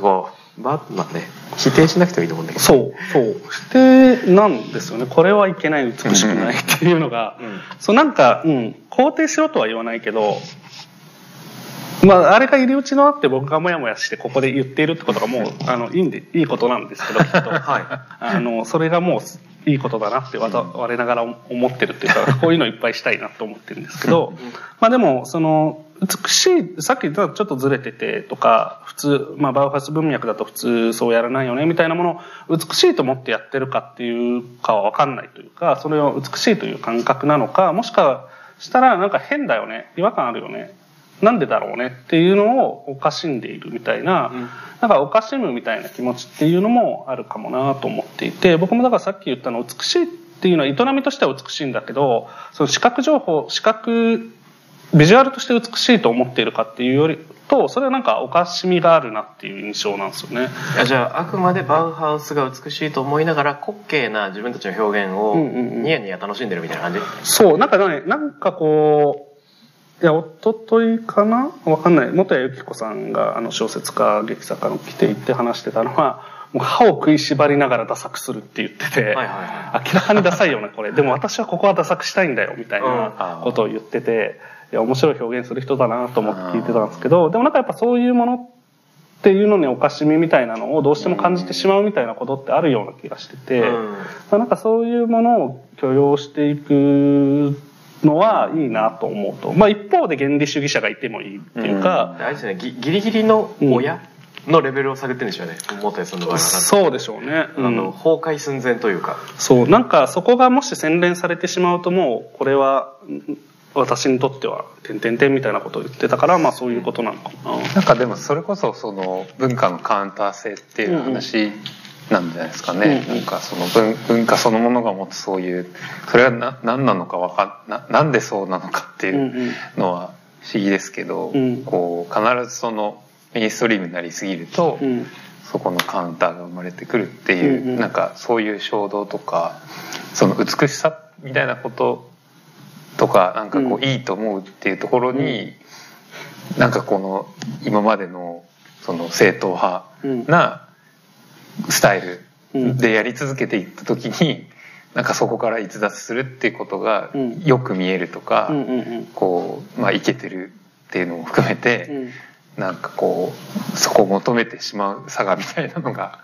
こうばまあね否定しなくてもいいと思うんだけど。そうそう。否定なんですよね。これはいけない美しくないっていうのが、うん、そうなんか、うん、肯定しろとは言わないけどまあ、あれが入り口のあって僕がモヤモヤしてここで言っているってことがもうあのいいんでいいことなんですけど きっと、はい、あのそれがもういいことだなって我ながら思ってるっていうか こういうのいっぱいしたいなと思ってるんですけどまあでもその美しいさっき言ったちょっとずれててとか普通、まあ、バウハス文脈だと普通そうやらないよねみたいなものを美しいと思ってやってるかっていうかは分かんないというかそれを美しいという感覚なのかもしかしたらなんか変だよね違和感あるよねなんでだろうねっていうのをおかしんでいるみたいな、うん、なんかおかしむみたいな気持ちっていうのもあるかもなと思っていて僕もだからさっき言ったの美しいっていうのは営みとしては美しいんだけどその視覚情報視覚ビジュアルとして美しいと思っているかっていうよりとそれはなんかおかしみがあるなっていう印象なんですよね。いやじゃああくまでバウハウスが美しいと思いながら滑稽な自分たちの表現をニヤニヤ楽しんでるみたいな感じ、うんうんうん、そうなんかねなんかこういや、おとといかな？わかんない。元谷由紀子さんが、あの、小説家、劇作家の来ていって話してたのは、もう歯を食いしばりながらダサくするって言ってて、はいはいはい、明らかにダサいよね、これ。でも私はここはダサくしたいんだよ、みたいなことを言ってて、いや、面白い表現する人だなと思って聞いてたんですけど、でもなんかやっぱそういうものっていうのにおかしみみたいなのをどうしても感じてしまうみたいなことってあるような気がしてて、うん、なんかそういうものを許容していくのはいいなと思うと、まあ、一方で原理主義者がいてもいいっていうか、うん、あれですねギリギリの親、のレベルを下げてるんでしょうね。元その場合はそうでしょうね、うん、あの崩壊寸前というか。そう。なんかそこがもし洗練されてしまうともうこれは私にとっては「てんてんてん」みたいなことを言ってたからまあそういうことなのかな。なんかでもそれこそその文化のカウンター性っていう話なんじゃないですかね、うん、なんかその文文化そのものが持つそういうそれはな何なのかわかななんでそうなのかっていうのは不思議ですけど、うん、こう必ずそのメインストリームになりすぎると、うん、そこのカウンターが生まれてくるっていう、うんうん、なんかそういう衝動とかその美しさみたいなこととかなんかこういいと思うっていうところに、うん、なんかこの今までのその正統派な、スタイルでやり続けていった時に、なんかそこから逸脱するっていうことがよく見えるとか、こう、まあ、いけてるっていうのも含めて、なんかこうそこを求めてしまう差がみたいなのが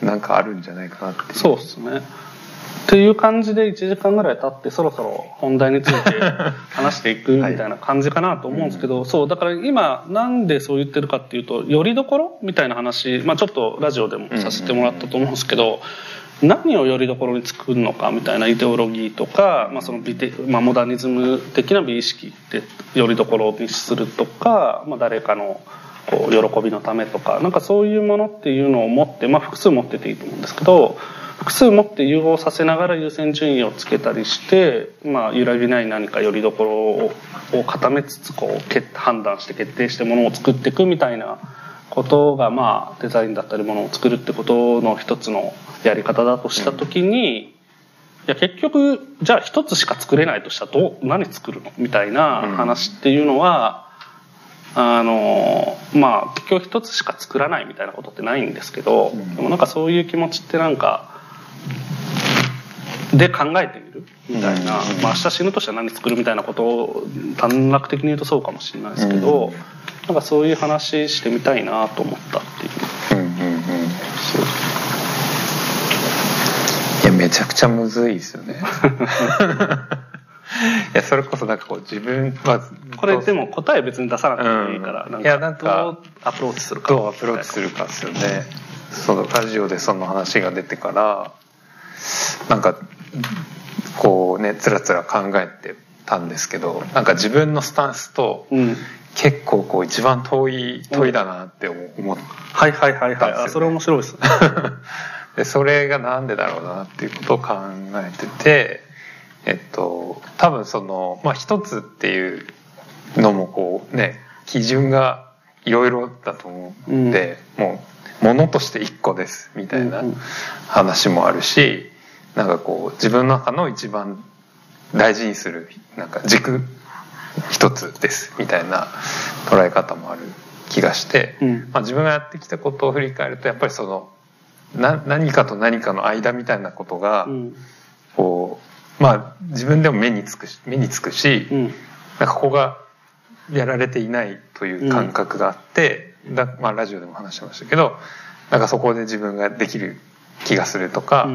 なんかあるんじゃないかなってそうですねっていう感じで1時間ぐらい経ってそろそろ本題について話していくみたいな感じかなと思うんですけど、はい、そうだから今なんでそう言ってるかっていうとよりどころみたいな話、まあ、ちょっとラジオでもさせてもらったと思うんですけど、何をよりどころに作るのかみたいなイデオロギーとか、まあ、その美的、まあ、モダニズム的な美意識ってよりどころにするとか、まあ、誰かのこう喜びのためとかなんかそういうものっていうのを持って、まあ、複数持ってていいと思うんですけど複数持って融合させながら優先順位をつけたりして、まあ、揺らぎない何かよりどころを固めつつこう判断して決定してものを作っていくみたいなことが、まあ、デザインだったりものを作るってことの一つのやり方だとした時に、いや結局じゃあ一つしか作れないとしたらどう何作るのみたいな話っていうのは、あのまあ結局一つしか作らないみたいなことってないんですけど、でもなんかそういう気持ちってなんかで考えてみるみたいな、まあ明日死ぬとしたら何作るみたいなことを短絡的に言うとそうかもしれないですけど、なんかそういう話してみたいなと思ったっていう。いやめちゃくちゃむずいですよね。いやそれこそなんかこう自分はこれでも答え別に出さなくてもいいから、うん、なんかどうアプローチするかどうアプローチするかですよね。そのラジオでその話が出てからなんかこうねつらつら考えてたんですけどなんか自分のスタンスと結構こう一番遠い問いだなって思って、はいはいはいはい。それ面白い ですでそれがなんでだろうなっていうことを考えててえっと多分そのまあ一つっていうのもこうね基準がいろいろだと思うんで、うん、もうものとして一個ですみたいな話もあるし、なんかこう自分の中の一番大事にするなんか軸一つですみたいな捉え方もある気がして、うん、まあ、自分がやってきたことを振り返るとやっぱりそのな何かと何かの間みたいなことが、うん、こうまあ自分でも目につくし目につくし、うん、なんかここがやられていないという感覚があって、だまあ、ラジオでも話してましたけどなんかそこで自分ができる気がするとか、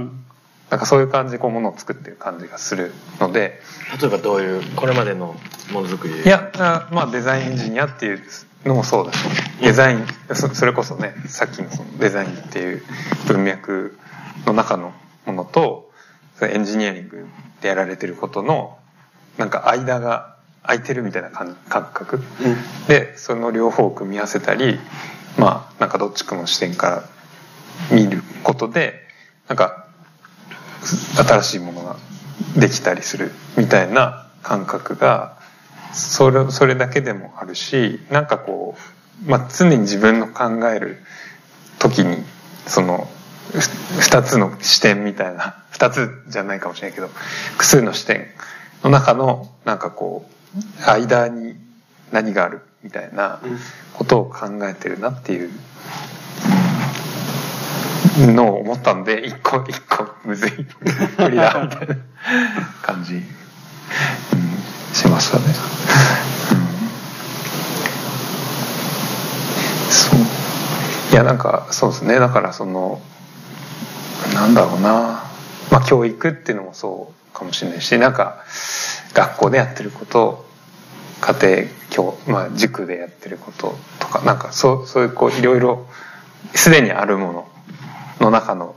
なんかそういう感じでこうものを作ってる感じがするので。例えばどういうこれまでのものづくりいやまあデザインエンジニアっていうのもそうだしデザインそれこそねさっきのそのデザインっていう文脈の中のものとエンジニアリングでやられてることのなんか間が空いてるみたいな感覚、うん、でその両方を組み合わせたりまあなんかどっちかの視点から見ることでなんか新しいものができたりするみたいな感覚がそれそれだけでもあるしなんかこう、まあ、常に自分の考える時にその2つの視点みたいな2つじゃないかもしれないけど複数の視点の中のなんかこう間に何があるみたいなことを考えてるなっていうのを思ったんで一個一個むずい。無理だ。みたいな感じ、うん、しましたね、うん、そう。いやなんかそうですね。だからそのなんだろうな。まあ教育っていうのもそうかもしれないしなんか学校でやってること家庭教、まあ、塾でやってることとかなんかそうそういうこういろいろすでにあるものの中の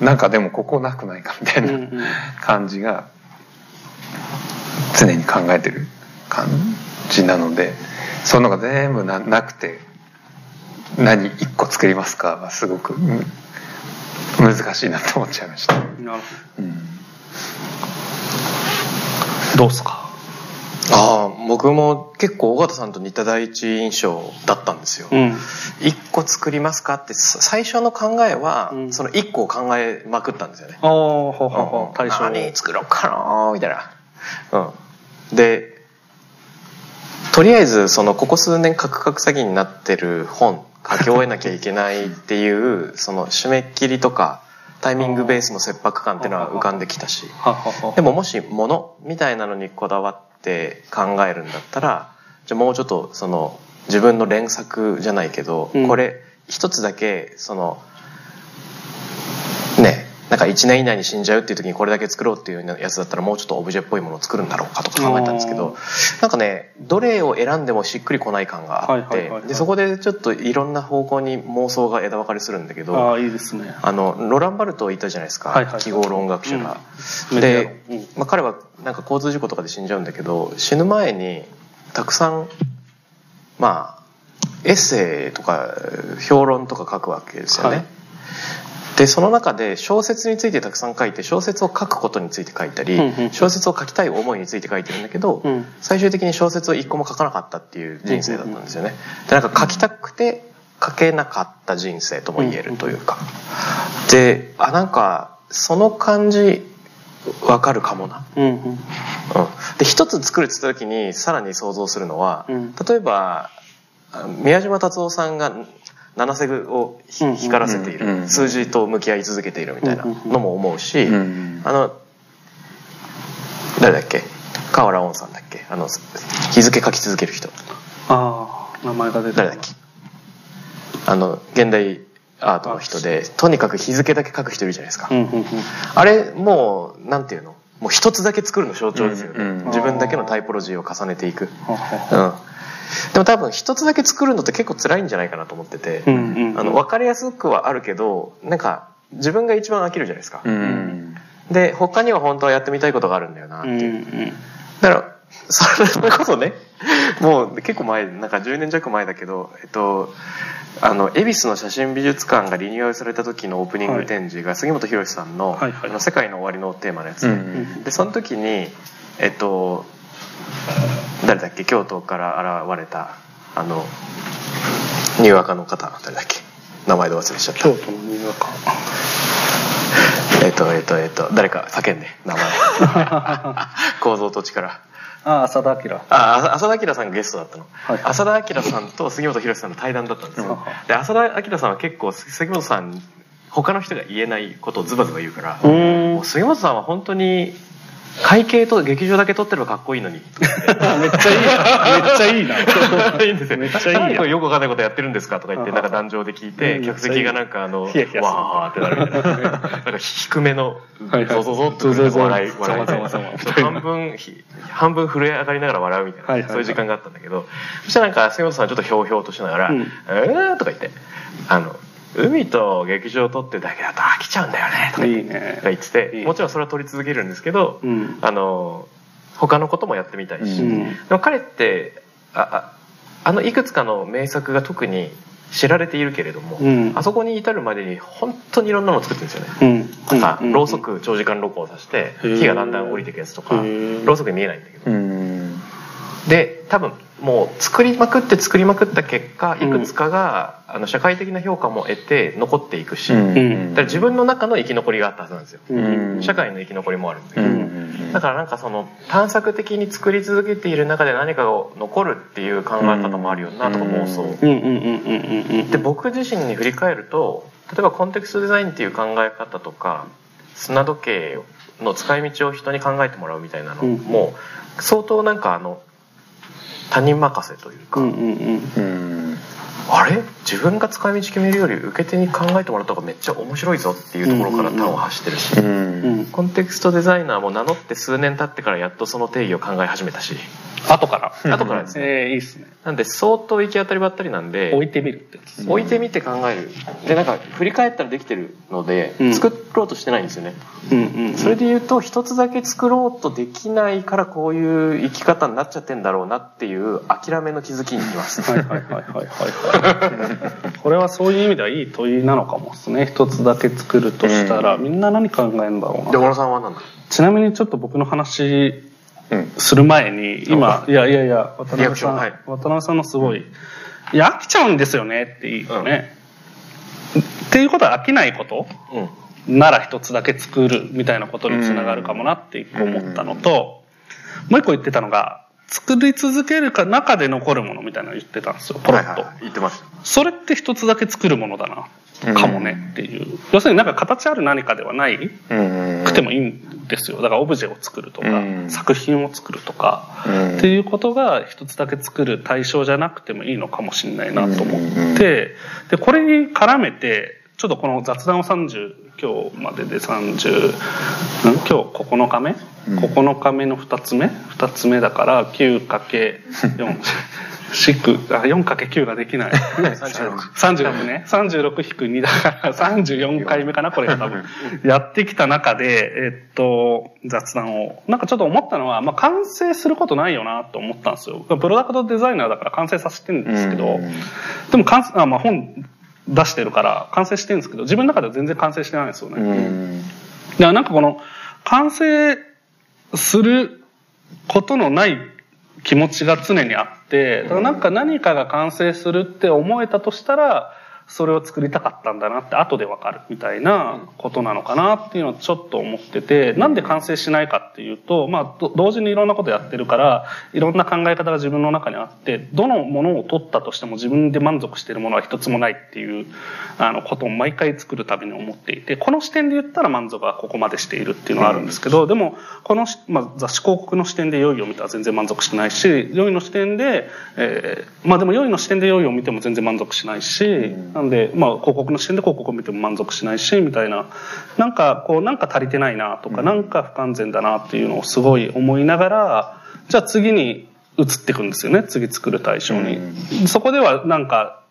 なんかでもここなくないかみたいな感じが常に考えてる感じなのでそういうのが全部ななくて何一個作りますかはすごく難しいなと思っちゃいました。うん、どうすか？ああ僕も結構尾形さんと似た第一印象だったんですよ。うん、1個作りますかって最初の考えは、うん、その1個を考えまくったんですよね。ああほうほうほう。何作ろうかなみたいな。うん、でとりあえずそのここ数年カクカク詐欺になってる本書き終えなきゃいけないっていうその締め切りとかタイミングベースの切迫感っていうのは浮かんできたし。でももし物みたいなのにこだわって考えるんだったらじゃあもうちょっとその自分の連作じゃないけど、うん、これ一つだけそのねなんか1年以内に死んじゃうっていう時にこれだけ作ろうっていうやつだったらもうちょっとオブジェっぽいものを作るんだろうかとか考えたんですけどなんかねどれを選んでもしっくりこない感があってでそこでちょっといろんな方向に妄想が枝分かれするんだけどあいいですね。あのロランバルトいたじゃないですか、記号論学者が。で、まあ、彼はなんか交通事故とかで死んじゃうんだけど死ぬ前にたくさんまあエッセイとか評論とか書くわけですよね。はいでその中で小説についてたくさん書いて小説を書くことについて書いたり、小説を書きたい思いについて書いてるんだけど、最終的に小説を一個も書かなかったっていう人生だったんですよね。でなんか書きたくて書けなかった人生とも言えるというか。であなんかその感じわかるかもな。うん、うん、で一つ作るって言った時にさらに想像するのは、例えば宮島達夫さんが7セグを光らせている、数字と向き合い続けているみたいなのも思うし、あの誰だっけ？河原音さんだっけ？あの日付書き続ける人。ああ名前が出て誰だっけ？あの現代アートの人でとにかく日付だけ書く人いるじゃないですか、あれもうなんていうの？もう一つだけ作るの象徴ですよね、自分だけのタイポロジーを重ねていく、うんでも多分一つだけ作るのって結構辛いんじゃないかなと思ってて、あの分かりやすくはあるけどなんか自分が一番飽きるじゃないですか、うん、で他には本当はやってみたいことがあるんだよなっていう、うんうん、だからそれこそねもう結構前なんか10年弱前だけどえっとあの恵比寿の写真美術館がリニューアルされた時のオープニング展示が杉本博さんの「はいはい、あの世界の終わり」のテーマのやつでその時にえっと誰だっけ？京都から現れたあのニューアカの方。誰だっけ？名前で忘れちゃった。京都のニューアカえっとえっとえっと誰か叫んで名前。構造と力。あ浅田明。あ浅田明さんがゲストだったの、はい、浅田明さんと杉本博さんの対談だったんですよ。で浅田明さんは結構杉本さん他の人が言えないことをズバズバ言うから杉本さんは本当に会計と劇場だけ撮ってればかっこいいのに。めっちゃいいな。めっちゃいいな。いいんですよ。めっちゃいい。よくわかんないことやってるんですかとか言って、なんか壇上で聞いて、客席がなんかあの、わーってなるみたいな。なんか低めの、ゾゾゾっと笑い、笑い。半分、半分震え上がりながら笑うみたいな、そういう時間があったんだけど、そしたらなんか、杉本さんちょっとひょうひょうとしながら、えーとか言って、あの、海と劇場を撮ってだけだと飽きちゃうんだよねとか言っててもちろんそれは撮り続けるんですけど、うん、あの他のこともやってみたいし、うん、でも彼ってああのいくつかの名作が特に知られているけれども、うん、あそこに至るまでに本当にいろんなのを作ってるんですよね、うん、なんかろうそく長時間録音させて火がだんだん降りてくやつとかろうそくに見えないんだけど、で多分もう作りまくって作りまくった結果いくつかが、うん、あの社会的な評価も得て残っていくし、うん、だから自分の中の生き残りがあったはずなんですよ、うん、社会の生き残りもあるんだけど、だからなんかその探索的に作り続けている中で何かが残るっていう考え方もあるよなとか妄想。で僕自身に振り返ると例えばコンテクストデザインっていう考え方とか砂時計の使い道を人に考えてもらうみたいなのも相当なんかあの他人任せというか、うんうん。うん、あれ？自分が使い道決めるより受け手に考えてもらった方がめっちゃ面白いぞっていうところから端を発してるし、うん。うん。うん、コンテクストデザイナーも名乗って数年経ってからやっとその定義を考え始めたし。後から。後からですね、えー、いいっすね。なんで相当行き当たりばったりなんで置いてみるって置いてみて考える。でなんか振り返ったらできてるので、うん、作ろうとしてないんですよね、うんうんうん、それで言うと一つだけ作ろうとできないからこういう生き方になっちゃってんだろうなっていう諦めの気づきにいます。はいはいはいはいはい、はい、これはそういう意味ではいい問いなのかもですね。一つだけ作るとしたら、うん、みんな何考えるんだろうな。で小野さんは何だちなみにちょっと僕の話する前に、今、いやいやいや、渡辺さん、はい、渡辺さんのすごい、いや、飽きちゃうんですよねっていうね。うん、っていうことは飽きないこと、うん、なら一つだけ作るみたいなことにつながるかもなって一個思ったのと、もう一個言ってたのが、作り続けるか中で残るものみたいなの言ってたんですよ、ポロッと。はいはい、言ってました。それって一つだけ作るものだな。かもね。っていう、要するになんか形ある何かではない、くてもいいんですよ。だからオブジェを作るとか、作品を作るとか、っていうことが一つだけ作る対象じゃなくてもいいのかもしれないなと思って、でこれに絡めてちょっとこの雑談を30今日までで30ん？今日9日目、うん、9日目の2つ目？2つ目だから 9×4 4×9 ができない。36ね。36-2だから34回目かな、これ多分。やってきた中で、えっと、雑談を。なんかちょっと思ったのは、まあ完成することないよなと思ったんですよ。プロダクトデザイナーだから完成させてるんですけど、でも完あ、まあ本出してるから完成してるんですけど、自分の中では全然完成してないんですよね。だからなんかこの、完成することのない気持ちが常にあって、だからなんか何かが完成するって思えたとしたら、それを作りたかったんだなって後でわかるみたいなことなのかなっていうのをちょっと思ってて、なんで完成しないかっていうと、まあ、同時にいろんなことやってるから、いろんな考え方が自分の中にあって、どのものを取ったとしても自分で満足してるものは一つもないっていう、あの、ことを毎回作るたびに思っていて、この視点で言ったら満足はここまでしているっていうのはあるんですけど、でも、この、まあ、雑誌広告の視点で良いを見たら全然満足しないし、良いの視点で、えー、まあでも良いの視点で良いを見ても全然満足しないし、なんで、まあ、広告の視点で広告を見ても満足しないし、みたいな、なんか、こう、なんか足りてないなとか、なんか不完全だなっていうのをすごい思いながら、じゃあ次に移っていくんですよね、次作る対象に。そこではなんか、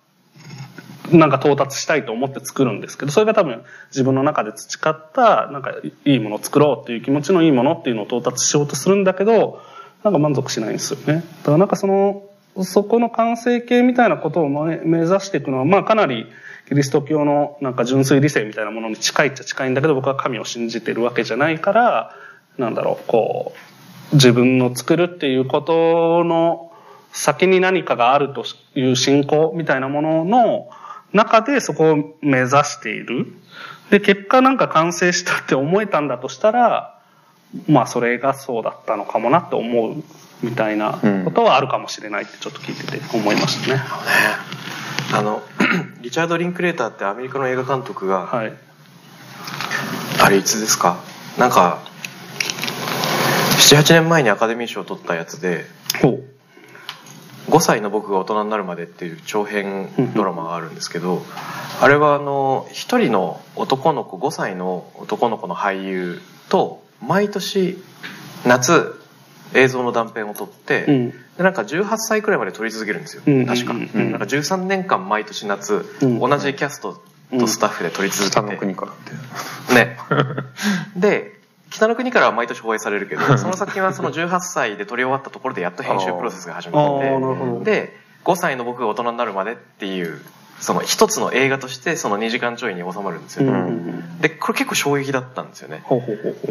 なんか到達したいと思って作るんですけど、それが多分自分の中で培った、なんかいいものを作ろうっていう気持ちのいいものっていうのを到達しようとするんだけど、なんか満足しないんですよね。だからなんかその、そこの完成形みたいなことを目指していくのは、まあかなりキリスト教のなんか純粋理性みたいなものに近いっちゃ近いんだけど、僕は神を信じてるわけじゃないから、なんだろう、こう、自分の作るっていうことの先に何かがあるという信仰みたいなものの中でそこを目指している。で、結果なんか完成したって思えたんだとしたら、まあそれがそうだったのかもなって思うみたいなことはあるかもしれないってちょっと聞いてて思いましたね。うん、あの リチャード・リンクレーターってアメリカの映画監督が、はい、あれいつですか？なんか78年前にアカデミー賞を取ったやつで「5歳の僕が大人になるまで」っていう長編ドラマがあるんですけどあれはあの一人の男の子5歳の男の子の俳優と毎年夏映像の断片を撮って、うん、でなんか18歳くらいまで撮り続けるんですよ、うん、確か、うん、なんか13年間毎年夏、同じキャストとスタッフで撮り続けて、北の国からって。ね。で北の国からは毎年放映されるけどその作品はその18歳で撮り終わったところでやっと編集プロセスが始まってで5歳の僕が大人になるまでっていうその一つの映画としてその2時間ちょいに収まるんですよ、でこれ結構衝撃だったんですよね。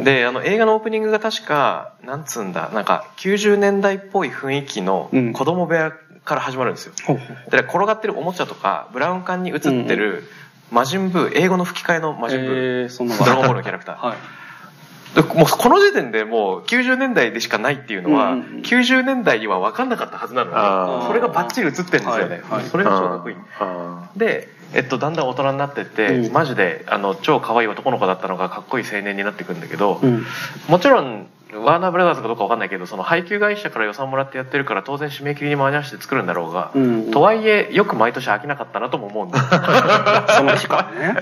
であの映画のオープニングが確かなんつうんだなんか90年代っぽい雰囲気の子供部屋から始まるんですよ、うん、で転がってるおもちゃとかブラウン管に映ってる魔人ブー英語の吹き替えの魔人ブー、えー、ドラゴンボールのキャラクター、はいもうこの時点でもう90年代でしかないっていうのは、うんうん、90年代には分かんなかったはずなのにそれがバッチリ映ってるんですよね、はいはい、それが超かっこいい。で、えっと、だんだん大人になってって、うん、マジであの超可愛い男の子だったのがかっこいい青年になってくんだけど、うん、もちろんワーナーブラザーズかどうか分かんないけどその配給会社から予算もらってやってるから当然締め切りに間に合わせて作るんだろうが、うん、とはいえよく毎年飽きなかったなとも思うんだ その日からね。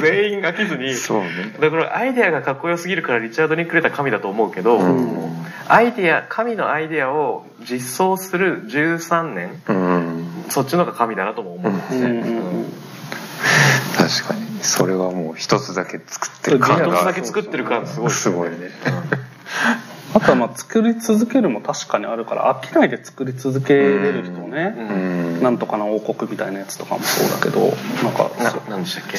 全員飽きずに。そう、ね、だからアイデアがかっこよすぎるからリチャードにくれた神だと思うけど、うん、アイデア神のアイデアを実装する13年、うん、そっちの方が神だなとも思うんですね、確かに。それはもう一つだけ作ってる感が。一つだけ作ってる感すごい。すごいねあとはまあ作り続けるも確かにあるから飽きないで作り続けれる人ね、うん、なんとかの王国みたいなやつとかもそうだけどなんか何でしたっけ？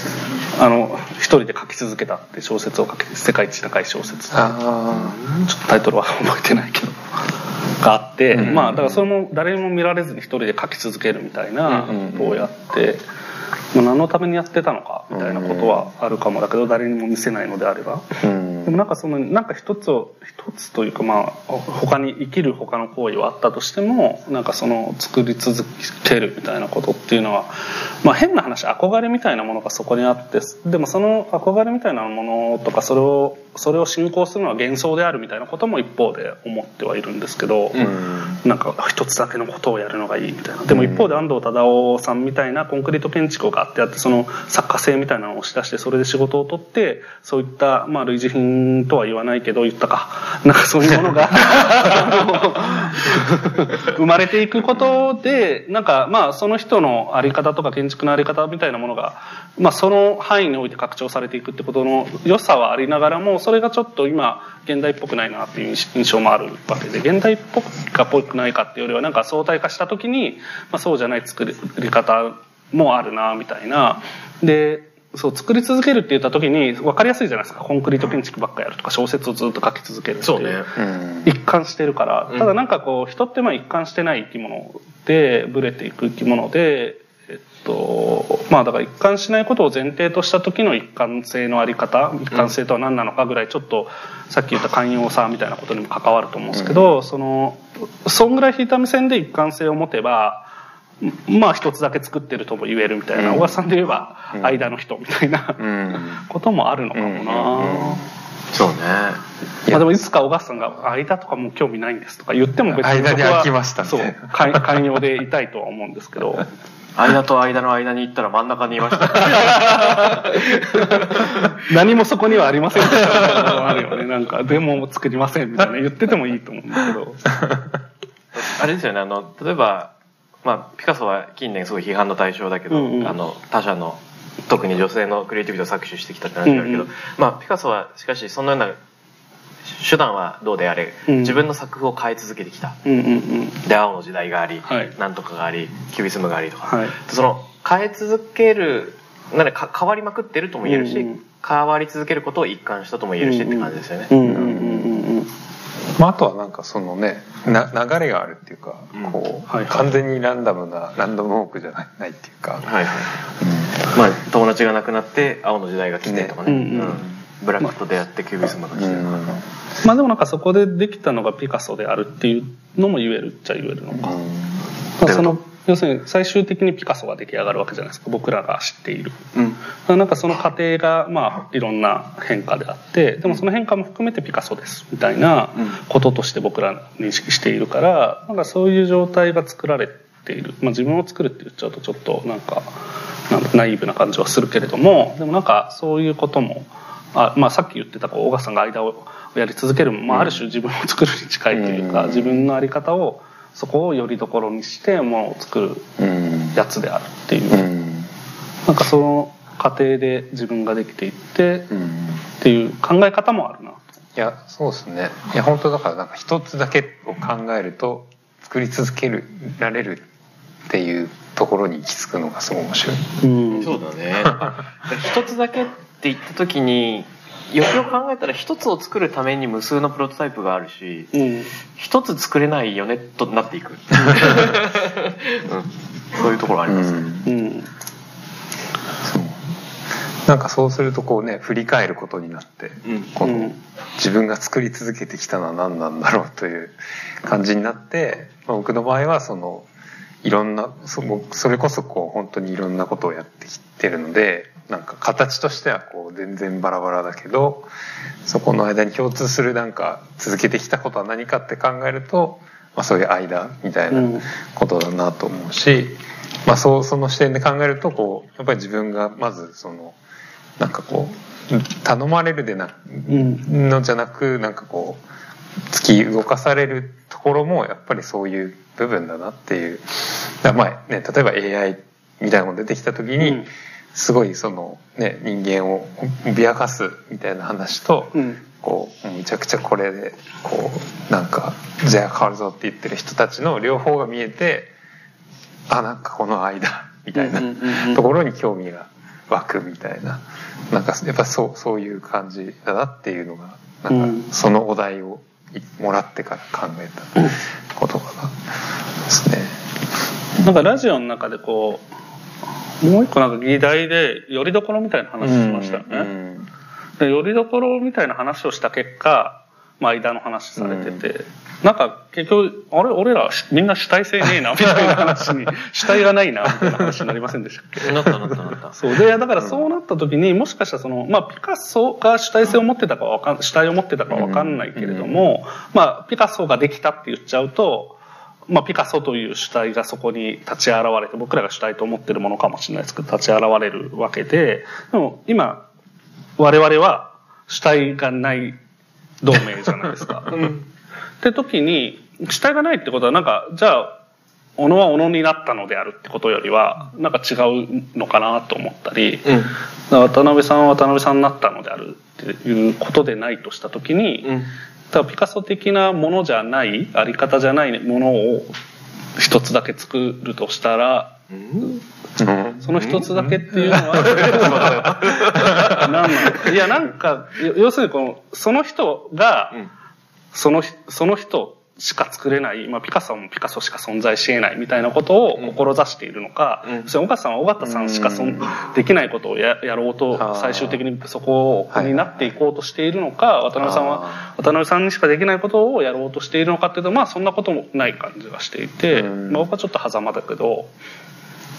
あの一人で書き続けたって小説を書けて世界一高い小説。あちょっとタイトルは覚えてないけど。があって、うん、まあだからそれも誰にも見られずに一人で書き続けるみたいなことをやって。まあ、何のためにやってたのかみたいなことはあるかも。だけど誰にも見せないのであれば、うん、でもなんかそのなんか一つを一つというかまあ他に生きる他の行為はあったとしてもなんかその作り続けるみたいなことっていうのは、まあ、変な話憧れみたいなものがそこにあってでもその憧れみたいなものとかそれをそれを信仰するのは幻想であるみたいなことも一方で思ってはいるんですけど、うん、なんか一つだけのことをやるのがいいみたいな。でも一方で安藤忠雄さんみたいなコンクリート建築築をガってやってその作家性みたいなのを押し出してそれで仕事を取ってそういったまあ類似品とは言わないけど言ったか。なんかそういうものが 生まれていくことでなんかまあその人の在り方とか建築の在り方みたいなものがまあその範囲において拡張されていくってことの良さはありながらもそれがちょっと今現代っぽくないなっていう印象もあるわけで現代っぽくかっぽくないかっていうよりはなんか相対化した時に、まあ、そうじゃない作り方もあるなみたいな。でそう作り続けるって言った時に分かりやすいじゃないですか。コンクリート建築ばっかやるとか小説をずっと書き続けるってそうね、一貫してるから。ただなんかこう人ってまあ一貫してない生き物でブレていく生き物でとまあだから一貫しないことを前提とした時の一貫性のあり方一貫性とは何なのかぐらいちょっとさっき言った寛容さみたいなことにも関わると思うんですけど、そのそんぐらい引いた目線で一貫性を持てばまあ一つだけ作ってるとも言えるみたいな、小川さんで言えば間の人みたいな、こともあるのかもな、そうね。まあでもいつか小川さんが間とかもう興味ないんですとか言っても別に間に空きましたそう寛容でいたいとは思うんですけど 間と間の間に行ったら真ん中にいました。何もそこにはありませんみた。い なあるよねなんかでも作りませんみたいな。言っててもいいと思うんだけど。あれですよねあの例えばまあ、ピカソは近年すごい批判の対象だけど、うんうん、あの他者の特に女性のクリエイティビティを搾取してきたって話があるけど、うんうん、まあ、ピカソはしかしそのような手段はどうであれ、うん、自分の作風を変え続けてきた、うんうんうん、で青の時代があり、はい、なんとかがありキュビスムがありとか、はい、その変え続けるなんか変わりまくってるとも言えるし、うんうん、変わり続けることを一貫したとも言えるしって感じですよね。うんうんうん。うん。まあ、あとはなんかそのねな流れがあるっていうか、こう、はいはい、完全にランダムなランダムウォークじゃないないっていうか、はいはい。うん、まあ友達が亡くなって青の時代が来てとかね、ねうん、ブラックと出会ってキュービスムが来て、まあ、まあでもなんかそこでできたのがピカソであるっていうのも言えるっちゃ言えるのか、うん。まあ、その要するに最終的にピカソが出来上がるわけじゃないですか僕らが知っている、うん、なんかその過程がまあいろんな変化であってでもその変化も含めてピカソですみたいなこととして僕ら認識しているからなんかそういう状態が作られている、まあ、自分を作るって言っちゃうとちょっとなんかナイーブな感じはするけれどもでもなんかそういうこともあ、まあ、さっき言ってた小川さんが間をやり続けるまあ、ある種自分を作るに近いというか自分の在り方をそこをよりどころにしてものを作るやつであるっていう、うん、なんかその過程で自分ができていって、っていう考え方もあるな。いやそうですね。いや本当だからなんか一つだけを考えると作り続けるられるっていうところに行き着くのがすごい面白い。うん、そうだね。一つだけって言った時によくよく考えたら一つを作るために無数のプロトタイプがあるし一、うん、つ作れないよねとなっていく、うん、そういうところあります。ね、うん、そうなんかそうするとこうね振り返ることになって、この自分が作り続けてきたのは何なんだろうという感じになって、まあ、僕の場合はそのいろんなそそれこそこう本当にいろんなことをやってきてるのでなんか形としてはこう全然バラバラだけどそこの間に共通するなんか続けてきたことは何かって考えると、まあ、そういう間みたいなことだなと思うし、うん、まあ、そうその視点で考えるとこうやっぱり自分がまずそのなんかこう頼まれるでなのじゃなくなんかこう突き動かされるところもやっぱりそういう部分だなっていう。まあね、例えば AI みたいなのが出てきた時に、うん。すごいそのね人間を脅かすみたいな話と、うん、こうむちゃくちゃこれでこうなんかじゃあ変わるぞって言ってる人たちの両方が見えてあなんかこの間みたいなところに興味が湧くみたいな。なんかやっぱそうそういう感じだなっていうのがなんかそのお題をもらってから考えた言葉がですね。なんかラジオの中でこうもう一個なんか議題でよりどころみたいな話しましたよね。うんでよりどころみたいな話をした結果、まあ、間の話されてて、うん、なんか結局あれ俺らみんな主体性ねえな みたいな話に主体がないなみたいな話になりませんでしたっけ？なったなったなった。そう。でだからそうなった時にもしかしたらその、まあ、ピカソが主体性を持ってたかわかん主体を持ってたかわかんないけれども、うん、まあ、ピカソができたって言っちゃうとまあ、ピカソという主体がそこに立ち現れて僕らが主体と思ってるものかもしれないですけど立ち現れるわけででも今我々は主体がない同盟じゃないですか。うん、って時に主体がないってことはなんかじゃあ小野は小野になったのであるってことよりはなんか違うのかなと思ったり、うん、渡辺さんは渡辺さんになったのであるっていうことでないとした時に、うん、だピカソ的なものじゃないあり方じゃないものを一つだけ作るとしたら、うん、その一つだけっていうのは、何なのいやなんか要するにこのその人が、そのその人しか作れない、まあ、ピカソもピカソしか存在し得ないみたいなことを志しているのか、うん、そ尾形さんは尾形さんしかそん、できないことをややろうと最終的にそこになっていこうとしているのか、渡辺さんは渡辺さんにしかできないことをやろうとしているのかっていうとまあそんなこともない感じがしていて、まあ、僕はちょっと狭間だけど。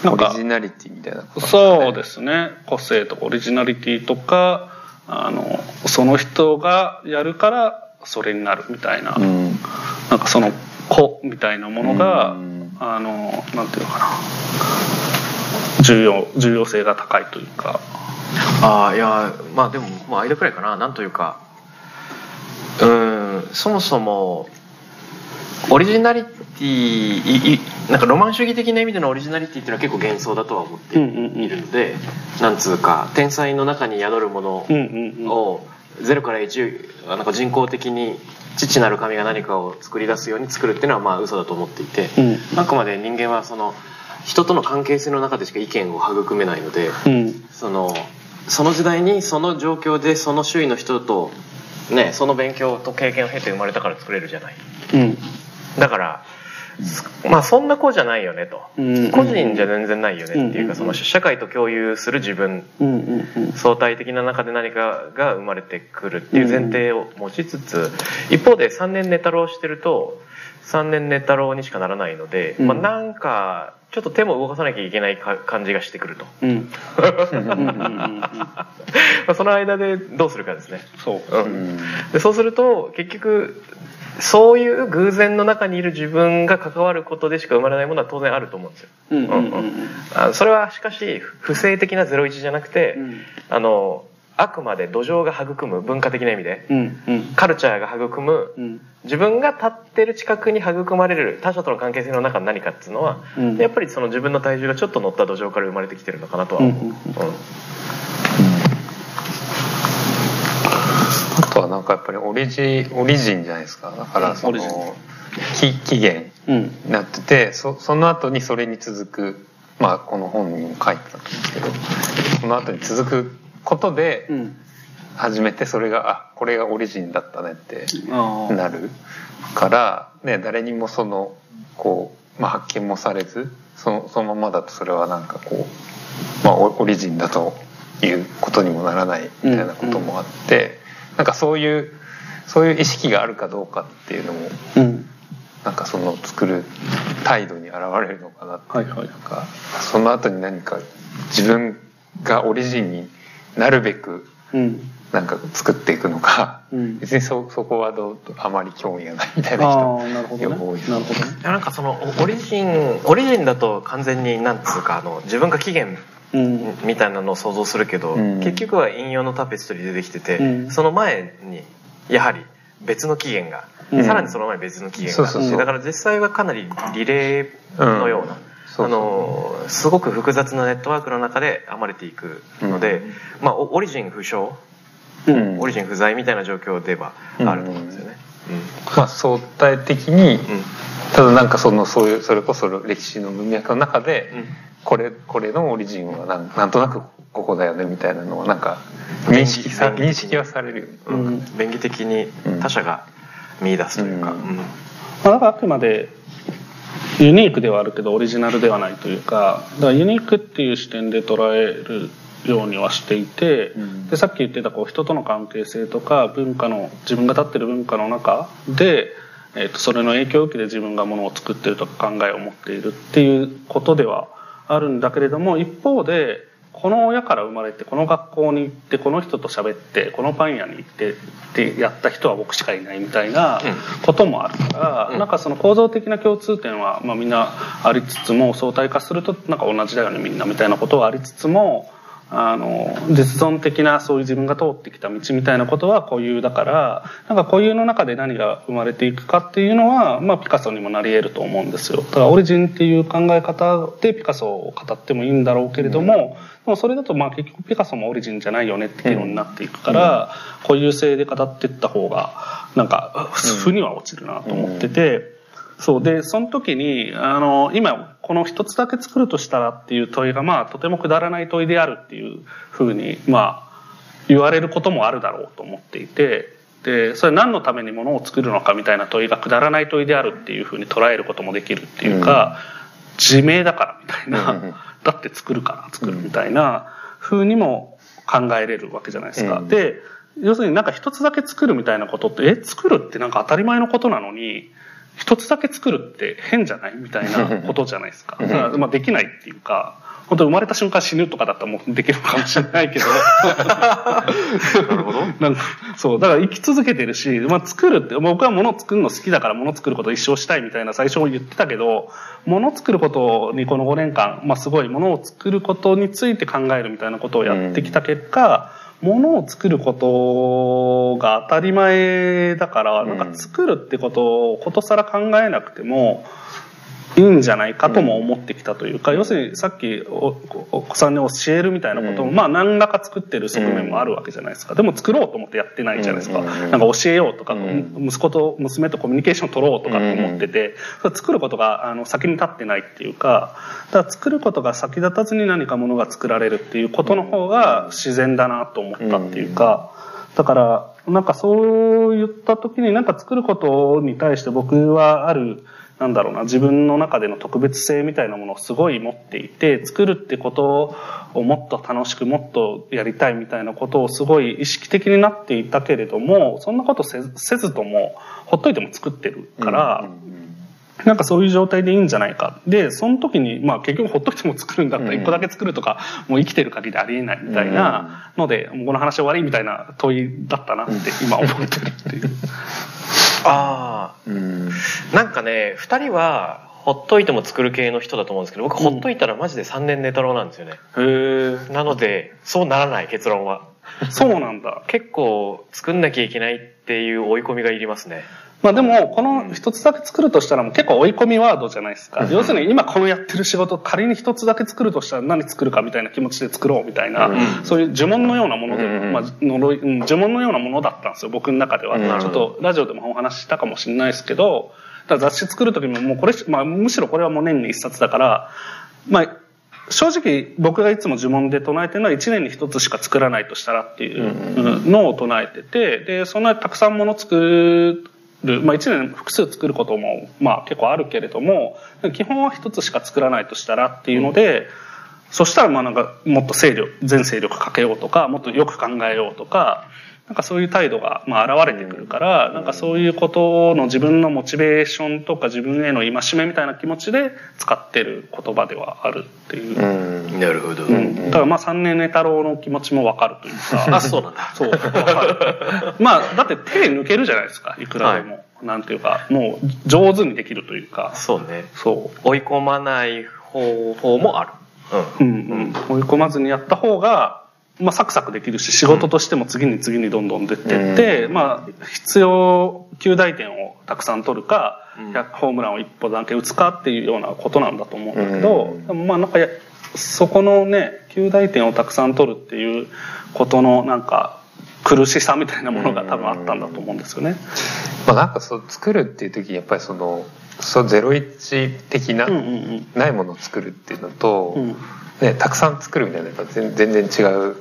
なんかオリジナリティみたいな、ね、そうですね。個性とかオリジナリティとかあのその人がやるからそれになるみたいな、うん、なんかその子みたいなものが、うん、あのなんていうのかな。重要重要性が高いというか。ああいやまあでも間くらいかな。なんというかうんそもそもオリジナリティなんかロマン主義的な意味でのオリジナリティっていうのは結構幻想だとは思っているので、うん。うん、なんつうか天才の中に宿るものを、うんうんうん。0から1なんか人工的に父なる神が何かを作り出すように作るっていうのはまあ嘘だと思っていて、うん、あくまで人間はその人との関係性の中でしか意見を育めないので、うん、そのその時代にその状況でその周囲の人と、ね、その勉強と経験を経て生まれたから作れるじゃない。うん、だからまあそんな子じゃないよねと、個人じゃ全然ないよねっていうか、その社会と共有する自分、相対的な中で何かが生まれてくるっていう前提を持ちつつ一方で3年寝太郎してると3年寝太郎にしかならないので、まあなんかちょっと手も動かさなきゃいけない感じがしてくると、その間でどうするかですね。そう,、うん、でそうすると結局そういう偶然の中にいる自分が関わることでしか生まれないものは当然あると思うんですよ。それはしかし不正的なゼロ一じゃなくて、うん、あのあくまで土壌が育む文化的な意味で、うんうん、カルチャーが育む、うん、自分が立ってる近くに育まれる他者との関係性の中の何かっていうのは、うん、やっぱりその自分の体重がちょっと乗った土壌から生まれてきてるのかなとは思う。うんあとはなんかやっぱりオリジオリジンじゃないですか。だからその起起源になってて、そその後にそれに続くまあこの本にも書いてたんですけどその後に続くことで初めてそれがあこれがオリジンだったねってなるから、ね、誰にもそのこう、まあ、発見もされずそのそのままだとそれはなんかこう、まあ、オリジンだということにもならないみたいなこともあって。なんかそういうそういう意識があるかどうかっていうのも、うん、なんかその作る態度に現れるのかなっていう、はいはい、なんかその後に何か自分がオリジンになるべく、なんか作っていくのか、うん、別にそそこはどうあまり興味がないみたいな人なるほど、ね、多い。なるほど、ね、なんかそのオリジンオリジンだと完全になんつうかあの自分がみたいなのを想像するけど、うん、結局は引用のタペストリー出てきてて、うん、その前にやはり別の起源が、うん、さらにその前に別の起源があってだから実際はかなりリレーのような。あのすごく複雑なネットワークの中で編まれていくので、まあ、オリジン不詳、オリジン不在みたいな状況ではあると思うんですよね。まあ、相対的に、ただなんかそのそういうそれこそ歴史の文脈の中で、これこれのオリジンはなんなんとなくここだよねみたいなのはなんか認識さ認識はされるよ、うん、便宜的に他者が見出すというか、うん。まあ、だからあくまでユニークではあるけどオリジナルではないというかだからユニークっていう視点で捉えるようにはしていて、うん、でさっき言ってたこう人との関係性とか文化の自分が立ってる文化の中で、えー、とそれの影響を受けて自分がものを作ってるとか考えを持っているっていうことではあるんだけれども一方でこの親から生まれてこの学校に行ってこの人と喋ってこのパン屋に行ってってやった人は僕しかいないみたいなこともあるから、うん、なんかその構造的な共通点は、まあ、みんなありつつも相対化するとなんか同じだよねみんなみたいなことはありつつもあの実存的なそういう自分が通ってきた道みたいなことは固有だからなんか固有の中で何が生まれていくかっていうのは、まあ、ピカソにもなり得ると思うんですよ。だからオリジンっていう考え方でピカソを語ってもいいんだろうけれども、うん、でもそれだとまあ結局ピカソもオリジンじゃないよねって議論になっていくから、うん、固有性で語っていった方がなんか負には落ちるなと思ってて。そう。でその時にあの今この一つだけ作るとしたらっていう問いがまあとてもくだらない問いであるっていうふうにまあ言われることもあるだろうと思っていてでそれ何のためにものを作るのかみたいな問いがくだらない問いであるっていうふうに捉えることもできるっていうか、うん、自明だからみたいな、うん、だって作るから作るみたいなふうにも考えれるわけじゃないですか。うん、で要するになんか一つだけ作るみたいなことってえ作るってなんか当たり前のことなのに一つだけ作るって変じゃないみたいな ことじゃないですか。まあできないっていうか、本当生まれた瞬間死ぬとかだったらもうできるかもしれないけど。なるほど。なんか、そう。だから生き続けてるし、まあ作るって、僕は物を作るの好きだから物を作ることを一生したいみたいな最初言ってたけど、物を作ることにこの5年間、まあすごい物を作ることについて考えるみたいなことをやってきた結果、うんものを作ることが当たり前だから、なんか作るってことをことさら考えなくても、いいんじゃないかとも思ってきたというか、要するにさっきお子さんに教えるみたいなことも、まあ何らか作ってる側面もあるわけじゃないですか。でも作ろうと思ってやってないじゃないですか。なんか教えようとか、息子と娘とコミュニケーション取ろうとかって思ってて、作ることがあの先に立ってないっていうか、だから作ることが先立たずに何かものが作られるっていうことの方が自然だなと思ったっていうか、だから、なんかそういった時になんか作ることに対して僕はある、なんだろうな、自分の中での特別性みたいなものをすごい持っていて、作るってことをもっと楽しく、もっとやりたいみたいなことをすごい意識的になっていたけれども、そんなことせずとも、ほっといても作ってるから、うんうん。なんかそういう状態でいいんじゃないか。で、その時に、まあ結局ほっといても作るんだったら一個だけ作るとか、もう生きてる限りありえないみたいなので、もうこの話終わりみたいな問いだったなって今思ってるっていう。ああ、うん、なんかね2人はほっといても作る系の人だと思うんですけど僕ほっといたらマジで3年寝太郎なんですよね、へえなのでそうならない結論は。そうなんだ。結構作んなきゃいけないっていう追い込みがいりますねまあでも、この一つだけ作るとしたらもう結構追い込みワードじゃないですか。要するに今このやってる仕事、仮に一つだけ作るとしたら何作るかみたいな気持ちで作ろうみたいな、そういう呪文のようなもので、まあ、呪い、呪文のようなものだったんですよ、僕の中では。ちょっとラジオでもお話ししたかもしれないですけど、だ雑誌作る時ももうこれ、まあむしろこれはもう年に一冊だから、まあ、正直僕がいつも呪文で唱えてるのは1年に1つしか作らないとしたらっていうのを唱えててでそんなたくさんもの作る、まあ、1年複数作ることも、まあ、結構あるけれども基本は1つしか作らないとしたらっていうので、うん、そしたらまあなんかもっと勢力全勢力かけようとかもっとよく考えようとかなんかそういう態度がまあ現れてくるから、なんかそういうことの自分のモチベーションとか自分への戒めみたいな気持ちで使ってる言葉ではあるっていう。うん、なるほど。うん。だからまあ三年寝太郎の気持ちもわかるというか。あ、そうなんだ。そう、わかる。まあ、だって手抜けるじゃないですか、いくらでも。はい、なんていうか、もう上手にできるというか。そうね。そう。追い込まない方法もある。うん。うんうん。追い込まずにやった方が、まあ、サクサクできるし仕事としても次に次にどんどん出てって、うん、まあ、必要9大点をたくさん取るか、うん、ホームランを一歩だけ打つかっていうようなことなんだと思うんだけど、うん、まあなんかそこのね9大点をたくさん取るっていうことのなんか苦しさみたいなものが多分あったんだと思うんですよね。まあ、なんかそう作るっていう時にやっぱりそのそうゼロ一的な、ないものを作るっていうのと、うんね、たくさん作るみたいなやっぱ全然違う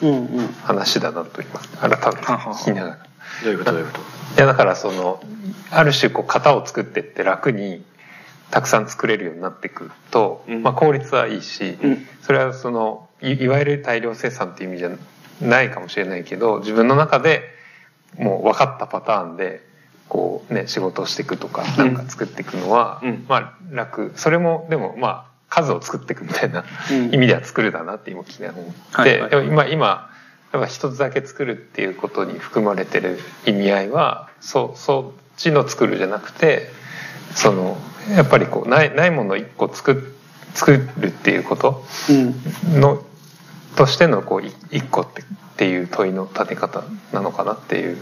話だなと言います、改めて聞きながら。どういうこと？どういうこと？いやだからそのある種こう型を作ってって楽にたくさん作れるようになっていくと、うん、まあ、効率はいいし、うん、それはそのいわゆる大量生産っていう意味じゃないかもしれないけど自分の中でもう分かったパターンでこうね仕事をしていくとかなんか作っていくのは、うん、まあ楽。それもでもまあ数を作っていくみたいな意味では作るだなって今聞きながら思って、でも今今やっぱ一つだけ作るっていうことに含まれてる意味合いはそうそっちの作るじゃなくてそのやっぱりこうないないものを一個作作るっていうことの、うん、としてのこう一個ってっていう問いの立て方なのかなっていう。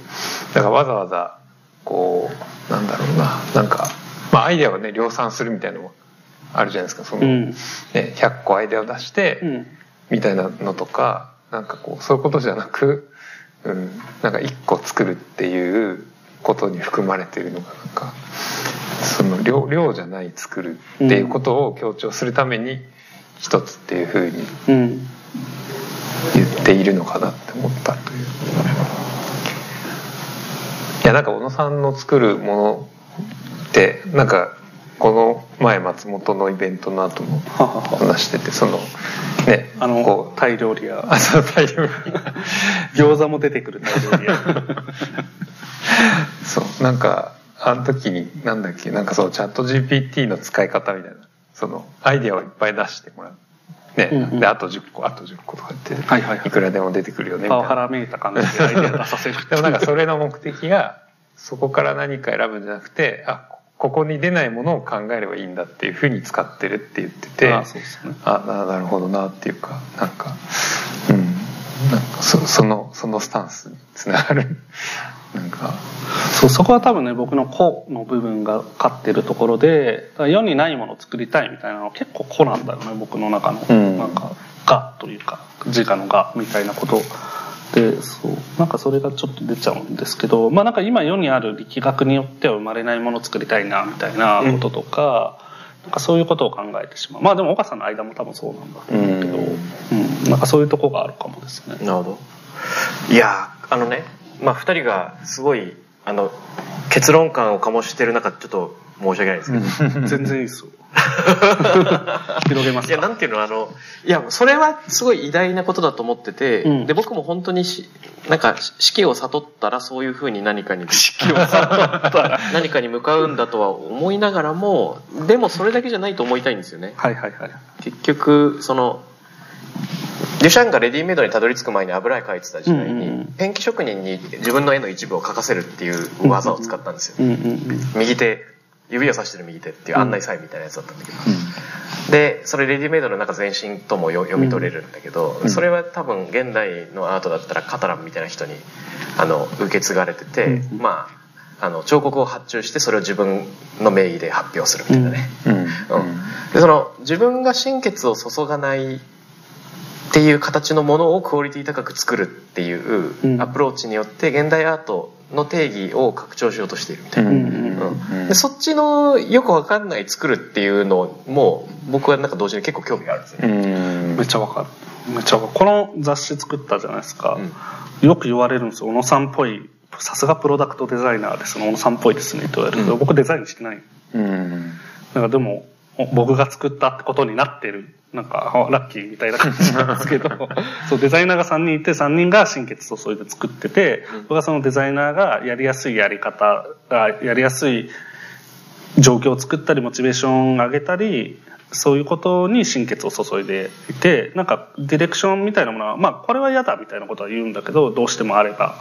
だからわざわざこうなんだろうな。なんか、まあ、アイデアをね量産するみたいなのもあるじゃないですか。その、うん、ね、100個アイデアを出して、うん、みたいなのとかなんかこうそういうことじゃなく、うん、なんか1個作るっていうことに含まれているのがなんか。その量量じゃない作るっていうことを強調するために一つっていうふうに言っているのかなって思ったという。いやなんか小野さんの作るものってなんかこの前松本のイベントの後も話しててそのねあのこうタイ料理屋。あそうタイ料理 餃子も出てくるタイ料理屋。そうなんかあの時になんだっけなんかそのチャット GPT の使い方みたいなそのアイデアをいっぱい出してもらう。ね、うんうん、であと10個あと10個とか言って、はいはいはい、いくらでも出てくるよねみたいな。パワハラめいた感じでアイデア出させるでもなんかそれの目的がそこから何か選ぶんじゃなくてあここに出ないものを考えればいいんだっていうふうに使ってるって言っててあそうですね。あなるほどなっていうかなんかうんなんかそそのそのスタンスにつながる。なんか。そうそこは多分ね僕の個の部分が勝ってるところで世にないものを作りたいみたいなのは結構個なんだよね僕の中の、うん、なんか「が」というか自我の「が」みたいなことでそう。なんかそれがちょっと出ちゃうんですけどまあなんか今世にある力学によっては生まれないものを作りたいなみたいなこととか、うん、なんかそういうことを考えてしまう。まあでも岡さんの間も多分そうなんだと思うけど、うん、うん、なんかそういうとこがあるかもですね。なるほど。いやあのねまあ、2人がすごいあの結論感を醸してる中ちょっと申し訳ないですけど、全然いいですよ。広げますいやなんていうのあのいやそれはすごい偉大なことだと思ってて、うん、で僕も本当にしなんか死刑を悟ったらそういうふうに何かに死刑を悟ったら。何かに向かうんだとは思いながらもでもそれだけじゃないと思いたいんですよね。はいはいはい、結局そのデュシャンがレディメイドにたどり着く前に油絵描いてた時代に、ペンキ職人に自分の絵の一部を描かせるっていう技を使ったんですよ、右手指をさしてる右手っていう案内サインみたいなやつだったんだけど、でそれレディメイドの中全身とも読み取れるんだけど、それは多分現代のアートだったらカタランみたいな人にあの受け継がれてて、まああの彫刻を発注してそれを自分の名義で発表するみたいなね、うん。でその自分が心血を注がないっていう形のものをクオリティ高く作るっていうアプローチによって現代アートの定義を拡張しようとしているみたいな、うん。でそっちのよくわかんない作るっていうのも僕はなんか同時に結構興味があるんですよね。めっちゃわかる。めっちゃわかる。この雑誌作ったじゃないですか、うん、よく言われるんですよ。小野さんっぽいさすがプロダクトデザイナーです小野さんっぽいですねって言われるけど、うん、僕デザインしてない、うん、だからでも僕が作ったってことになってるなんか、ラッキーみたいな感じなんですけど、そう、デザイナーが3人いて、3人が心血注いで作ってて、僕はそのデザイナーがやりやすいやり方、やりやすい状況を作ったり、モチベーション上げたり、そういうことに心血を注いでいて、なんかディレクションみたいなものは、まあこれは嫌だみたいなことは言うんだけど、どうしてもあれば、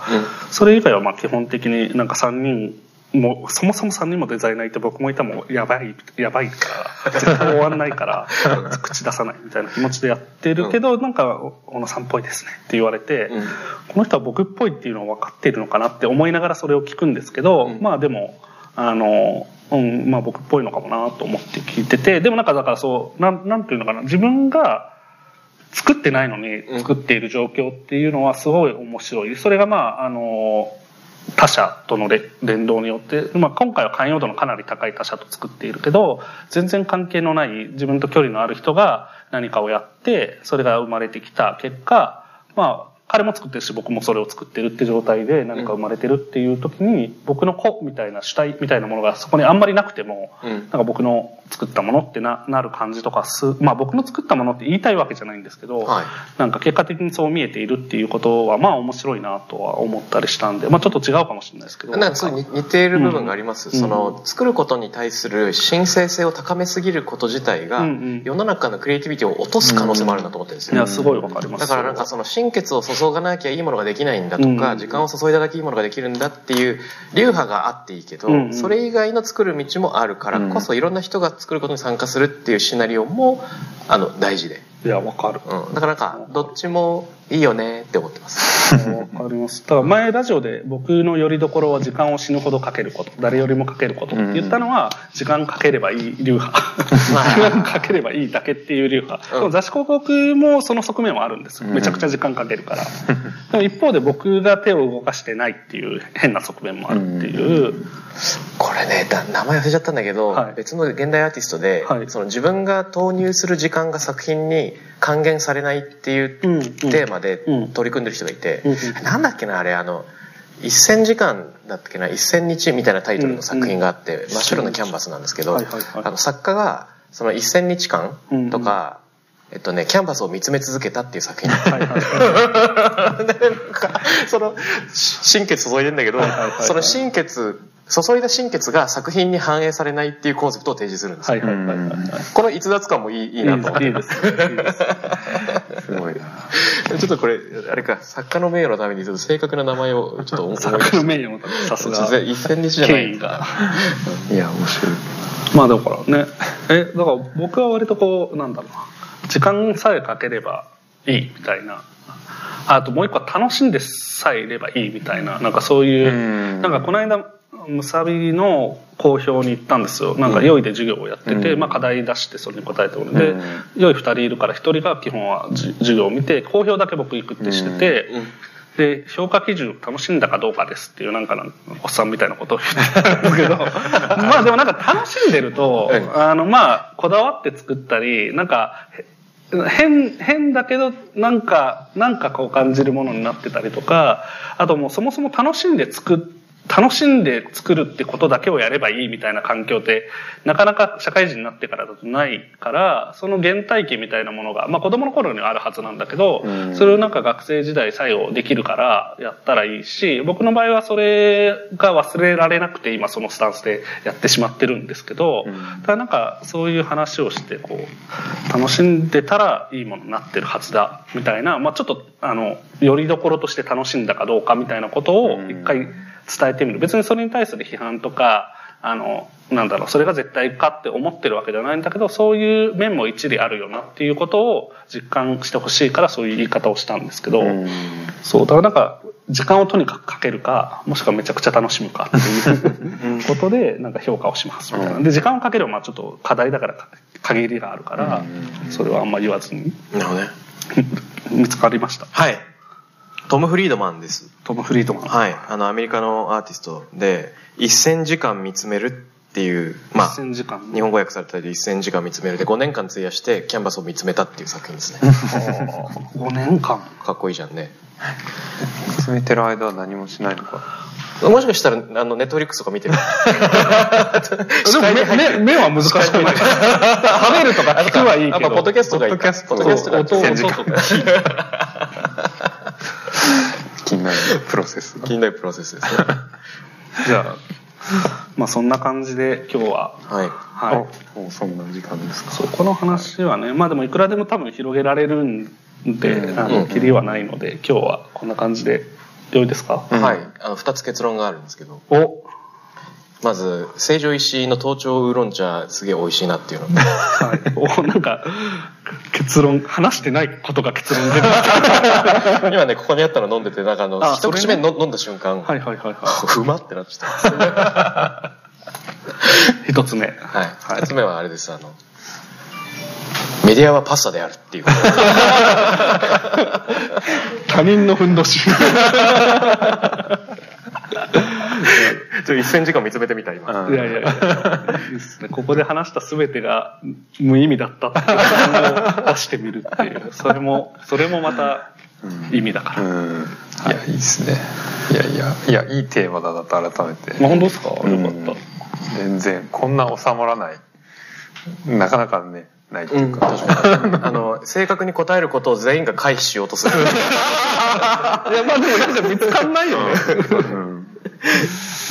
それ以外はまあ基本的になんか3人もうそもそも3人もデザイナーいて僕もいたもやばいやばいから絶対終わんないから 口出さないみたいな気持ちでやってるけど、うん、なんか小野さんっぽいですねって言われて、うん、この人は僕っぽいっていうのは分かっているのかなって思いながらそれを聞くんですけど、うん、まあでもあの、うんまあ、僕っぽいのかもなと思って聞いててでもなんかだからそうなんなんていうのかな自分が作ってないのに作っている状況っていうのはすごい面白い。それがまああの他社との連動によって、まあ、今回は寛容度のかなり高い他社と作っているけど全然関係のない自分と距離のある人が何かをやってそれが生まれてきた結果まあ彼も作ってるし僕もそれを作ってるって状態で何か生まれてるっていう時に僕の子みたいな主体みたいなものがそこにあんまりなくても、なんか僕の作ったものってななる感じとかすまあ僕の作ったものって言いたいわけじゃないんですけど、はい、なんか結果的にそう見えているっていうことはまあ面白いなとは思ったりしたんで、まあ、ちょっと違うかもしれないですけど。なんか似ている部分があります、うん、その作ることに対する神聖性を高めすぎること自体が、世の中のクリエイティビティを落とす可能性もあるなと思ってるんですよ、いやすごいわかります。だからなんかその心血を注がなきゃいいものができないんだとか、時間を注いだだけいいものができるんだっていう流派があっていいけど、それ以外の作る道もあるからこそいろんな人が作ることに参加するっていうシナリオもあの大事で。いや、わかる。うん。だからなんか、どっちもいいよねって思ってます。わかります。だから前ラジオで僕のよりどころは時間を死ぬほどかけること、誰よりもかけることって言ったのは、時間かければいい流派。時間かければいいだけっていう流派。うん、雑誌広告もその側面はあるんですめちゃくちゃ時間かけるから。でも一方で僕が手を動かしてないっていう変な側面もあるっていう。これね名前忘れちゃったんだけど、はい、別の現代アーティストで、はい、その自分が投入する時間が作品に還元されないっていうテーマで取り組んでる人がいて、なんだっけなあれあの1000時間だったっけな1000日みたいなタイトルの作品があって、真っ白なキャンバスなんですけど、あの作家がその1000日間とか、えっとね、キャンバスを見つめ続けたっていう作品。はいはい、その、心血注いでんだけど、その心血、注いだ心血が作品に反映されないっていうコンセプトを提示するんですよ。はいはいはいはい、この逸脱感もいいいいなと思って。いいです。すごいな。ちょっとこれ、あれか、作家の名誉のためにちょっと正確な名前をちょっと思い出。作家の名誉のためにさすが。一戦日じゃない。いや、面白い。まあだからね、え、だから僕は割とこう、なんだろうな。時間さえかければいいみたいなあともう一個は楽しんでさえいればいいみたいななんかそういうなんかこの間むさびの公表に行ったんですよ。なんか用意で授業をやってて、まあ、課題出してそれに答えておるで用意2人いるから1人が基本は授業を見て公表だけ僕行くってしてて。で評価基準楽しんだかどうかですっていうなんかおっさんみたいなことを言ってたんですけど まあでもなんか楽しんでると、あのまあこだわって作ったりなんか変変だけどなんかなんかこう感じるものになってたりとかあともうそもそも楽しんで作って楽しんで作るってことだけをやればいいみたいな環境ってなかなか社会人になってからだとないからその原体験みたいなものが、まあ、子供の頃にはあるはずなんだけど、うん、それをなんか学生時代作用できるからやったらいいし僕の場合はそれが忘れられなくて今そのスタンスでやってしまってるんですけど、うん、ただなんかそういう話をしてこう楽しんでたらいいものになってるはずだみたいな、まあ、ちょっとあのよりどころとして楽しんだかどうかみたいなことを一回、うん伝えてみる。別にそれに対する批判とかあのなんだろうそれが絶対かって思ってるわけではないんだけどそういう面も一理あるよなっていうことを実感してほしいからそういう言い方をしたんですけどそうだからなんか時間をとにかくかけるかもしくはめちゃくちゃ楽しむか っていうことでなんか評価をしますみたいな。で時間をかけるはまあちょっと課題だから限りがあるからそれはあんま言わずに。なるほどね。見つかりました。はいトム・フリードマンです。トム・フリードマン。はい。あの、アメリカのアーティストで、1000時間見つめるっていう、まあ、時間日本語訳されたり1000時間見つめるで5年間費やしてキャンバスを見つめたっていう作品ですね。5年間かっこいいじゃんね。見つめてる間は何もしないのか。もしかしたら、あの、ネットフリックスとか見てる。でも目、目は難しくない。食べるとか聞くはいいけど。やっぱ、ポッドキャストがいい。ポッドキャストが音とか。なるプロセス気になるプロセスですね。じゃあまあそんな感じで。今日ははい、はい、もうそんな時間ですか。そうこの話はねまあでもいくらでも多分広げられるんで、うん、あの、きりはないので今日はこんな感じで良いですか、はい。あの2つ結論があるんですけど。おまず成城石井の盗聴ウーロン茶すげえ美味しいなっていうの。はい、おなんか結論話してないことが結論出る。今ねここにあったの飲んでてなんかあの一口目の飲んだ瞬間はいはいはいはい。うまってなっちゃった。一つ目。はい。二つ目はあれです。あのメディアはパスタであるっていう。他人のふんどし ちょ1000時間見つめてみた今。いやいやいや。ここで話した全てが無意味だった。っていうのを出してみるっていう。それも、それもまた意味だから、うん。いやいいですね。いやいや。いやいいテーマだなと改めて。まあ本当ですか？よかった、うん全然こんな収まらない。なかなかねないっていうか、あの正確に答えることを全員が回避しようとする。いやまあでもなんか見つかんないよね。うん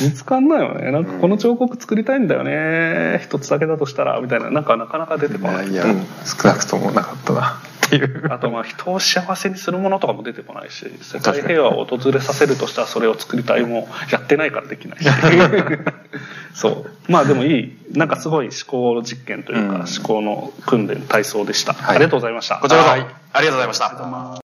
見つかんないよね。なんかこの彫刻作りたいんだよね。一つだけだとしたら。みたいな。なんかなかなか出てこない。いや、少なくともなかったな。っていう。あとまあ人を幸せにするものとかも出てこないし。世界平和を訪れさせるとしたらそれを作りたいもやってないからできないし。そう。まあでもいい。なんかすごい思考実験というか、うん。思考の訓練体操でした、はい。ありがとうございました。こちらこそ、はいありがとうございました